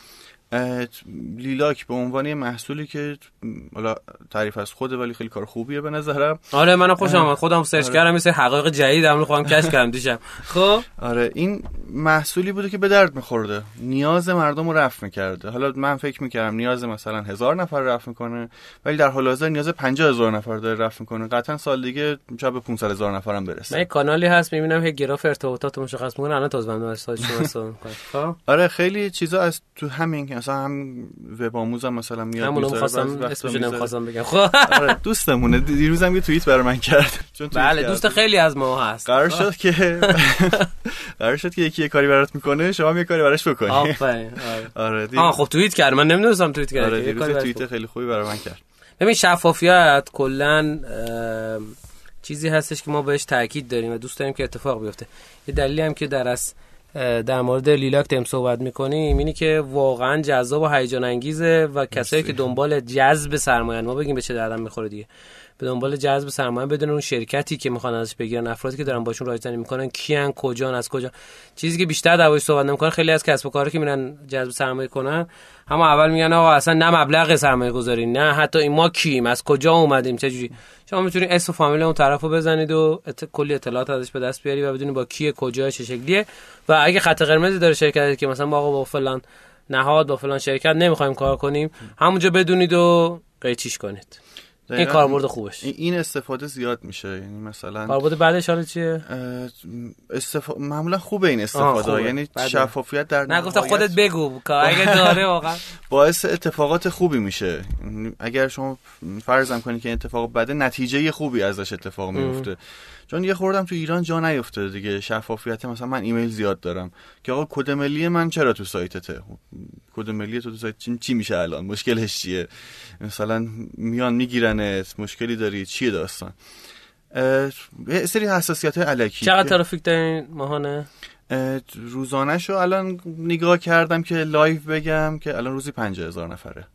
[SPEAKER 3] لیلاک به عنوان محصولی که حالا تعریف از خوده ولی خیلی کار خوبیه به نظرم.
[SPEAKER 1] آره منم خوشم آمد خودم سرچ آره. کردم مثل حقایق جدید هم خودم کشف کردم دیشب. خب؟
[SPEAKER 3] آره این محصولی بوده که به درد میخورده. نیاز مردم رو رفع می‌کرده. حالا من فکر می‌کردم نیاز مثلا هزار نفر رفع می‌کنه ولی در حال حاضر نیاز 50 هزار نفر داره رفع می‌کنه. قطعا سال دیگه شاید به 500 هزار نفر هم برسه.
[SPEAKER 1] من کانالی هست می‌بینم هی گراف ارتباطات مشخص می‌کنه. الان تازه بنده شما
[SPEAKER 3] خب؟ آره خیلی چیزا از تو همین مثلا هم وب آموزم مثلا میاد
[SPEAKER 1] همون خواستم اسمش نمی‌خواستم بگم. خب
[SPEAKER 3] آره دوستمونه. دیروزم یه توییت برای من کرد.
[SPEAKER 1] چون بله دوست خیلی از ما هست.
[SPEAKER 3] قرار شد که قرار شد که یکی یه کاری برات می‌کنه شما هم یه کاری براش بکنی.
[SPEAKER 1] آفرین. آره. آه خب توییت کرد. من نمی‌دونستم توییت کرد.
[SPEAKER 3] آره دیروز توییت خیلی خوبی برای من کرد.
[SPEAKER 1] ببین شفافیت کلا چیزی هستش که ما بهش تاکید داریم و دوست داریم که اتفاق بیفته. یه دلیلی هم که در از در مورد لیلاک داریم صحبت می‌کنیم اینی که واقعا جذاب و هیجان انگیزه و کسایی که دنبال جذب سرمایه ما بگیم به چه دردم می‌خوره دیگه به دنبال جذب سرمایه بدون اون شرکتی که می‌خوان ازش بگیرن افرادی که دارن باشون رایزنی می‌کنن کیان کجان از کجا. چیزی که بیشتر دعوایش صحبت نمی‌کنن خیلی از کسب و کارا که میرن جذب سرمایه کنن اما اول میگن آقا اصلا نه مبلغ سرمایه گذاری نه حتی این ما کیم از کجا اومدیم چه جوری. شما می‌تونید اسم و فامیل اون طرفو بزنید و کلی اطلاعات ازش به دست بیاری و بدونید با کیه کجا چه شکلیه. و اگه خط قرمزی داره شرکتی که مثلا با آقا با فلان نهاد با فلان شرکت نمی‌خوایم کار کنیم همونجا بدونید و قیچیش کنید. این کاربرد خوبش.
[SPEAKER 3] این استفاده زیاد میشه. یعنی مثلا
[SPEAKER 1] کاربرد بعدش حالا چیه؟
[SPEAKER 3] استف... معمولا خوبه این استفاده. خوبه. یعنی بعده. شفافیت در
[SPEAKER 1] نه گفتم خودت بگو اگه داره واقعا.
[SPEAKER 3] باعث اتفاقات خوبی میشه. اگر شما فرضم کنید که اتفاق بده نتیجه خوبی ازش اتفاق میفته. چون یه خوردم تو ایران جا نیفتاده دیگه. شفافیت مثلا من ایمیل زیاد دارم. که آقا کد ملی من چرا تو سایتته کد ملی تو تو سایت چی میشه الان؟ مشکلش چیه؟ مثلا میان میگیرنت. مشکلی داری؟ چیه داستان؟ یه سری حساسیت های الکی
[SPEAKER 1] چقدر ترافیک دارین ماهانه؟
[SPEAKER 3] روزانه شو الان نگاه کردم که live بگم که الان روزی پنجاه هزار نفره.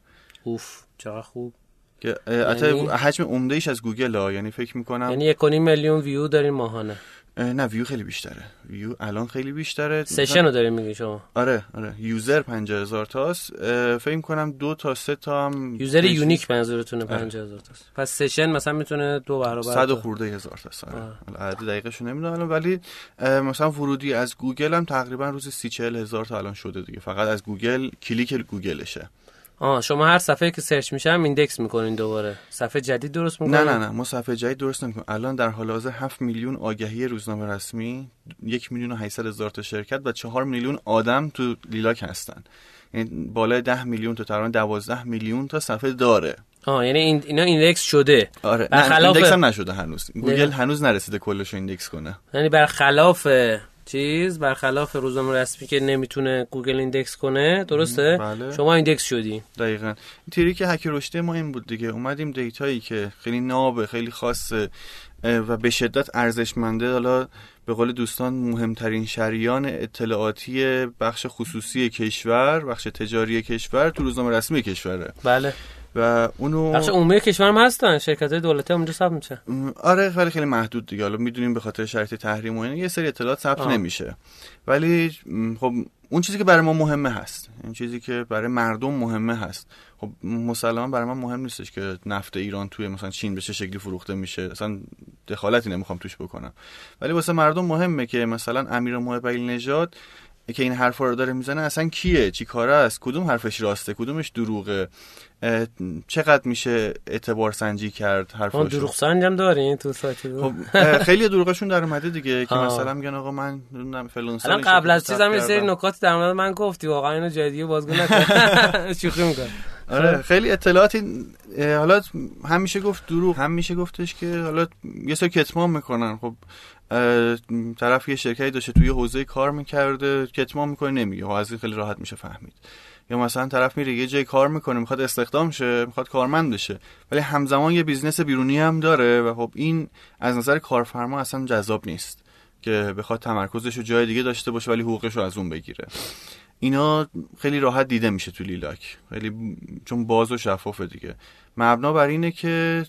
[SPEAKER 1] اوف چقدر خوب.
[SPEAKER 3] که یعنی... حجم عمده ایش از گوگله ها یعنی فکر می‌کنم
[SPEAKER 1] یعنی یک میلیون ویو دارین ماهانه.
[SPEAKER 3] نه ویو خیلی بیشتره. ویو الان خیلی بیشتره.
[SPEAKER 1] session رو داریم میگی شما.
[SPEAKER 3] آره آره. user 50000 تاست. فکر کنم دو تا سه تا هم
[SPEAKER 1] user unique منظورتونه 50000 تاست. پس session مثلا می‌تونه دو برابر
[SPEAKER 3] 100 خورده هزار تاست آره. عدد دقیقش نمی‌دونم ولی مثلا ورودی از گوگل هم تقریبا روزی 30 40 هزار تا الان شده دیگه. فقط از گوگل کلیک گوگلشه.
[SPEAKER 1] آه شما هر صفحه که search میشه هم index می‌کنین دوباره. صفحه جدید درست می‌کنین؟
[SPEAKER 3] نه نه نه. ما صفحه جدید درست نمی‌کنیم. الان در حال حاضر 7 میلیون آگهی روزنامه رسمی یک میلیون و 800 هزار تا شرکت و 4 میلیون آدم تو لیلاک هستن. یعنی بالای 10 میلیون تا تقریبا 12 میلیون تا صفحه داره.
[SPEAKER 1] آه یعنی این اینا index شده.
[SPEAKER 3] آره. برخلاف index هم نشده هنوز. گوگل هنوز نرسیده کلش index کنه.
[SPEAKER 1] یعنی برخلاف چیز برخلاف روزنامه رسمی که نمی‌تونه گوگل index کنه درسته؟
[SPEAKER 3] بله.
[SPEAKER 1] شما index شدی.
[SPEAKER 3] دقیقا. growth hack رشد ما این بود دیگه. اومدیم data یی که خیلی نابه خیلی خاصه و به شدت ارزشمنده. حالا به قول دوستان مهمترین شریان اطلاعاتی بخش خصوصی کشور بخش تجاری کشور تو روزنامه رسمی کشوره.
[SPEAKER 1] بله.
[SPEAKER 3] و اونو
[SPEAKER 1] بخش عمومی کشور هم هستن شرکت های دولتی اونجا ثبت میشه.
[SPEAKER 3] آره خیلی خیلی محدود دیگه. حالا می‌دونیم به خاطر شرایط تحریم و یه سری اطلاعات ثبت نمیشه. ولی خب اون چیزی که برای ما مهمه هست. این چیزی که برای مردم مهمه هست. خب مسلما برای من مهم نیستش که نفت ایران توی مثلا چین به چه شکلی فروخته میشه. اصلا دخالتی نمی‌خوام توش بکنم. ولی واسه مردم مهمه که مثلا امیر محب نژاد که این حرفا رو داره می‌زنه اصلا کیه؟ چی کاره است؟ کدوم حرفش راسته؟ کدومش دروغه؟ چقدر میشه اعتبار سنجی کرد حرفاشو؟
[SPEAKER 1] دروغ سنجم دارین تو سایت
[SPEAKER 3] خب خیلی دروغشون در اومده دیگه که مثلا میگن آقا من فلان
[SPEAKER 1] سال قبل از چیزم یه سری نکات در مورد من گفتی واقعا اینو جدیه بازگو نکن. شوخی می‌کنم.
[SPEAKER 3] آره خیلی اطلاعاتی حالا هم میشه گفت دروغ هم میشه گفتش که حالا یه سری کتمان می‌کنن. خب طرف یه شرکتی داشته توی حوزه کار می‌کرده کتمان می‌کنه نمیگه. و از خیلی راحت میشه فهمید. یا مثلا طرف میره یه جای کار می‌کنه می‌خواد استخدام شه می‌خواد کارمند بشه. ولی همزمان یه business بیرونی هم داره و خب این از نظر کارفرما اصلا جذاب نیست که بخواد تمرکزش رو جای دیگه داشته باشه ولی حقوقش رو از اون بگیره. اینا خیلی راحت دیده میشه تو لیلاک. خیلی چون باز و شفافه دیگه. مبنا بر اینه که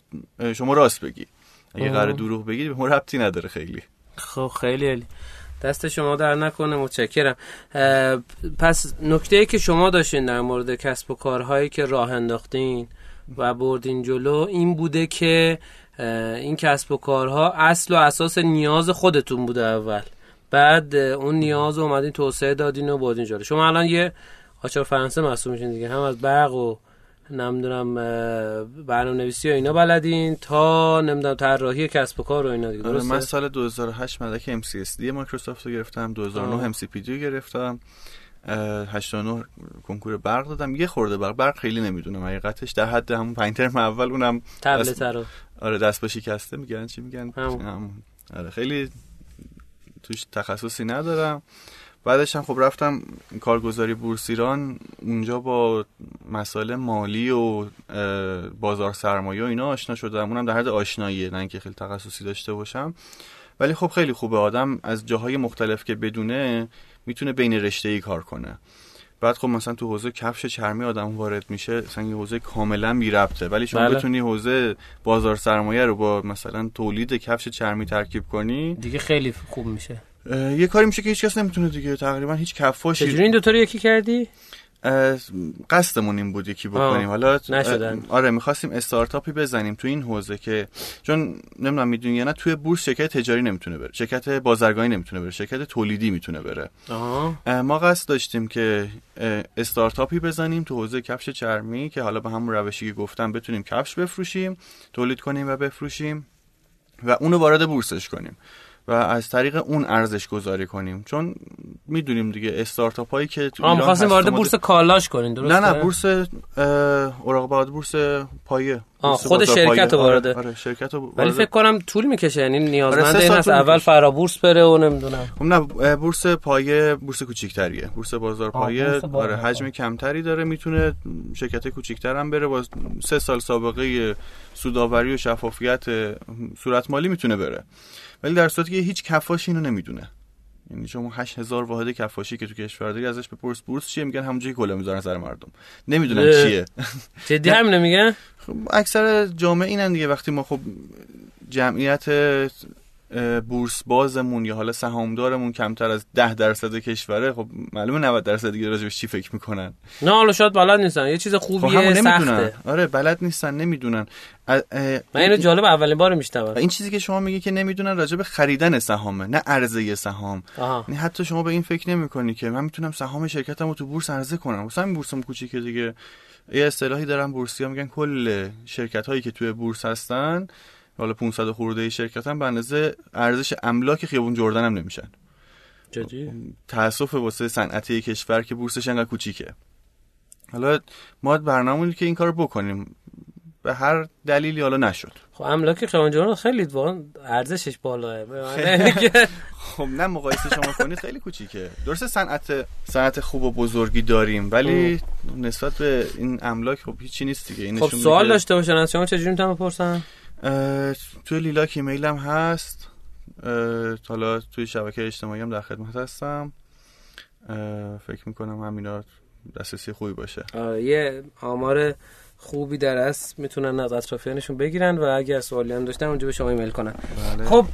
[SPEAKER 3] شما راست بگی. اگه قراره دروغ بگی به ما ربطی نداره خیلی.
[SPEAKER 1] خب خیلی عالی دست شما در نکنه متشکرم. پس نکته ای که شما داشتین در مورد کسب و کارهایی که راه انداختین و بردین جلو این بوده که این کسب و کارها اصل و اساس نیاز خودتون بوده اول. بعد اون نیاز رو اومدین توسعه دادین و بردین جلو. شما الان یه آچار فرانسه محسوب میشین دیگه. هم از برق و نمی‌دونم برنامه نویسی و اینا بلدین تا نمی‌دونم طراحی کسب و کار و اینا دیگه
[SPEAKER 3] آره، درسته؟ من سال 2008 مدرک MCSD مایکروسافت رو گرفتم 2009 MCPD رو گرفتم 89 کنکور برق دادم. یه خورده برق برق خیلی نمی‌دونم حقیقتش در حد همون پنج ترم اول اونم
[SPEAKER 1] تبلت رو.
[SPEAKER 3] آره دست با شکسته میگن چی میگن؟ همون. آره خیلی توش تخصصی ندارم. بعدش هم خب رفتم کارگزاری بورسیران اونجا با مسائل مالی و بازار سرمایه و اینا آشنا شدم. اونم در حد آشناییه نه اینکه خیلی تخصصی داشته باشم. ولی خب خیلی خوبه. آدم از جاهای مختلف که بدونه می‌تونه بین رشته ای کار کنه. بعد خب مثلا تو حوزه کفش چرمی آدم وارد میشه مثلا یه حوزه کاملا بی ربطه. ولی شما بله. بتونی حوزه بازار سرمایه رو با مثلا تولید کفش چرمی ترکیب کنی
[SPEAKER 1] دیگه خیلی خوب میشه.
[SPEAKER 3] یه کاری میشه که هیچ کس نمی‌تونه دیگه تقریبا هیچ کفاشی.
[SPEAKER 1] چجوری این دوتا رو یکی کردی؟
[SPEAKER 3] قصدمون این بود یکی بکنیم. حالا
[SPEAKER 1] نشدن.
[SPEAKER 3] آره می‌خواستیم استارتاپی بزنیم تو این حوزه که چون نمی‌دونم می‌دونی یا نه توی بورس شرکت تجاری نمی‌تونه بره شرکت بازرگانی نمی‌تونه بره شرکت تولیدی می‌تونه بره.
[SPEAKER 1] آه.
[SPEAKER 3] ما قصد داشتیم که استارتاپی بزنیم تو حوزه کفش چرمی که حالا به همون روشی که گفتم بتونیم کفش بفروشیم تولید کنیم و بفروشیم و اونو وارد بورسش کنیم. و از طریق اون ارزش گذاری کنیم. چون می‌دونیم دیگه استارتاپ هایی که
[SPEAKER 1] تو ایران وارد بورس کالاش کنین درسته؟
[SPEAKER 3] نه نه بورس اوراق بورس پایه.
[SPEAKER 1] خود شرکت رو وارد
[SPEAKER 3] آره, آره شرکت
[SPEAKER 1] ولی فکر کنم طول می‌کشه یعنی نیازمند آره این هست اول فرابورس بره و نمی‌دونم.
[SPEAKER 3] خب نه بورس پایه بورس کوچیک‌تریه. بورس بازار پایه آره حجم کمتری داره می‌تونه شرکت کوچیک‌تر هم بره. با سه سال سابقه سوداوری و شفافیت صورت مالی می‌تونه بره. ولی در صورتی که هیچ کفاشی اینو نمی‌دونه. یعنی شما 8000 واحد کفاشی که تو کشور داری ازش بپرس بورس چیه؟ میگن همونجوری کلا می‌ذارن سر مردم. نمی‌دونن چیه.
[SPEAKER 1] جدی هم نمیگن
[SPEAKER 3] خب اکثر جامعه اینن دیگه. وقتی ما خب جمعیت بورس بازمون یا حالا سهامدارمون کمتر از 10 درصد کشوره خب معلومه 90 درصد دیگه راجبش چی فکر می‌کنن.
[SPEAKER 1] نه حالا شاید بلد نیستن. یه چیز خوبیه
[SPEAKER 3] خب سخته. آره بلد نیستن نمی‌دونن.
[SPEAKER 1] من اینو جالب اولین بار میشتم
[SPEAKER 3] این چیزی که شما میگی که نمی‌دونن راجب خریدن سهامه نه عرضه سهام. یعنی حتی شما به این فکر نمی‌کنی که من می‌تونم سهام شرکتمو تو بورس عرضه کنم. مثلا این بورسم کوچیکه دیگه. یه اصطلاحی دارن بورسیا میگن کل شرکت هایی که توی بورس هستن حالا 500 خورده شرکت هم به اندازه ارزش املاک خیابون جردن هم نمیشن.
[SPEAKER 1] جدی؟
[SPEAKER 3] تاسف واسه صنعتی کشور که بورسش انقدر کوچیکه. حالا ما برنامه که این کار بکنیم. به هر دلیلی حالا نشد.
[SPEAKER 1] خب املاک خیابون جردن خیلی واقعا ارزشش بالاه
[SPEAKER 3] خب نه مقایسه شما کنید خیلی کوچیکه. درسته صنعت صنعت خوب و بزرگی داریم ولی نسبت به این املاک خب هیچی نیست دیگه.
[SPEAKER 1] خب سوال داشته باشن از شما چجوری می‌تونم بپرسن؟
[SPEAKER 3] توی لیلاک ایمیلم هست. حالا توی شبکه اجتماعی هم در خدمت هستم. فکر می‌کنم همینا دسترسی خوبی باشه.
[SPEAKER 1] یه آمار خوبی در است می‌تونن از اطرافیانشون بگیرن و اگر سوالی هم داشتن اونجا به شما ایمیل کنن. بله. خب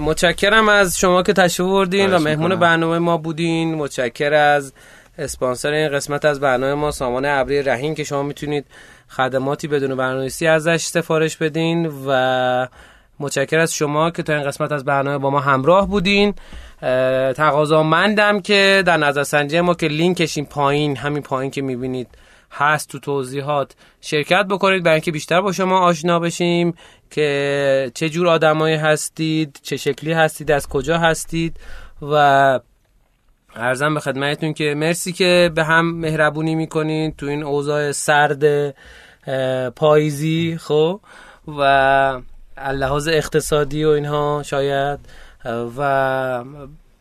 [SPEAKER 1] متشکرم از شما که تشریف بردین و مهمون برنامه ما بودین. متشکر از اسپانسر این قسمت از برنامه ما سامان ابری رهین که شما می‌تونید خدماتی بدون برنامه‌نویسی ازش سفارش بدین و متشکر از شما که تا این قسمت از برنامه با ما همراه بودین. تقاضامندم که در نظرسنجی ما که لینکش این پایین همین پایین که می‌بینید هست تو توضیحات شرکت بکنید برای اینکه بیشتر با شما آشنا بشیم که چه جور آدمایی هستید چه شکلی هستید از کجا هستید و ارزم به خدمتتون که مرسی که به هم مهربونی می‌کنین تو این اوضاع سرد پاییزی خب و لحاظ اقتصادی و اینها شاید و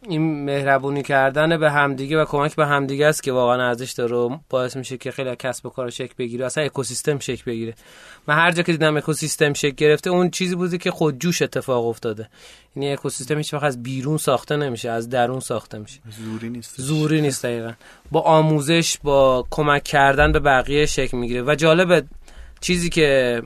[SPEAKER 1] این مهربونی کردن به همدیگه و کمک به همدیگه است که واقعا ارزش داره باعث میشه که خیلی کسب و کار شکل بگیره اصلا اکوسیستم شکل بگیره. من هر جا که دیدم اکوسیستم شکل گرفته اون چیزی بوده که خود جوش اتفاق افتاده. یعنی اکوسیستم هیچ وقت از بیرون ساخته نمیشه از درون ساخته میشه.
[SPEAKER 3] زوری نیست
[SPEAKER 1] زوری نیست دقیقا. با آموزش با کمک کردن به بقیه شکل می‌گیره و جالبه چیزی که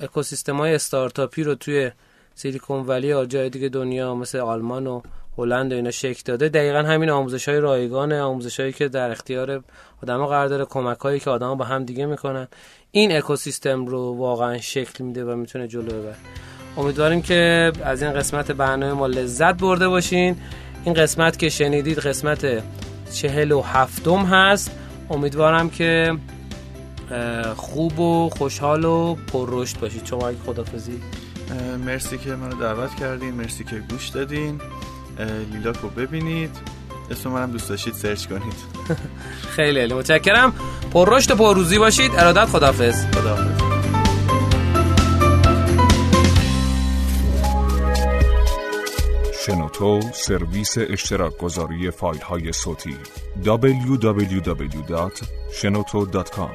[SPEAKER 1] اکوسیستم های استارتاپی رو توی سیلیکون ولی یا جای دیگه دنیا مثل آلمان و هلند و اینا شکل داده. دقیقا همین آموزش های رایگان آموزش هایی که در اختیار آدم قرار داره کمک هایی که آدم با هم دیگه می‌کنن. این اکوسیستم رو واقعا شکل میده و می‌تونه جلو ببره. امیدواریم که از این قسمت برنامه ما لذت برده باشین. این قسمت که شنیدید قسمت چهل و هفتم هست. امیدوارم که خوب و خوشحال و پر رشد باشید. شما اگه خدافزی
[SPEAKER 3] مرسی که منو دعوت کردین مرسی که گوش دادین. لیلاک رو ببینید. اسم منم دوست داشتید سرچ کنید.
[SPEAKER 1] خیلی خیلی متشکرم. پر رشد و پر روزی باشید. ارادت خدافظ
[SPEAKER 3] خدافظ
[SPEAKER 4] شنوتو سرویس اشتراک گذاری فایل های صوتی www.shenoto.com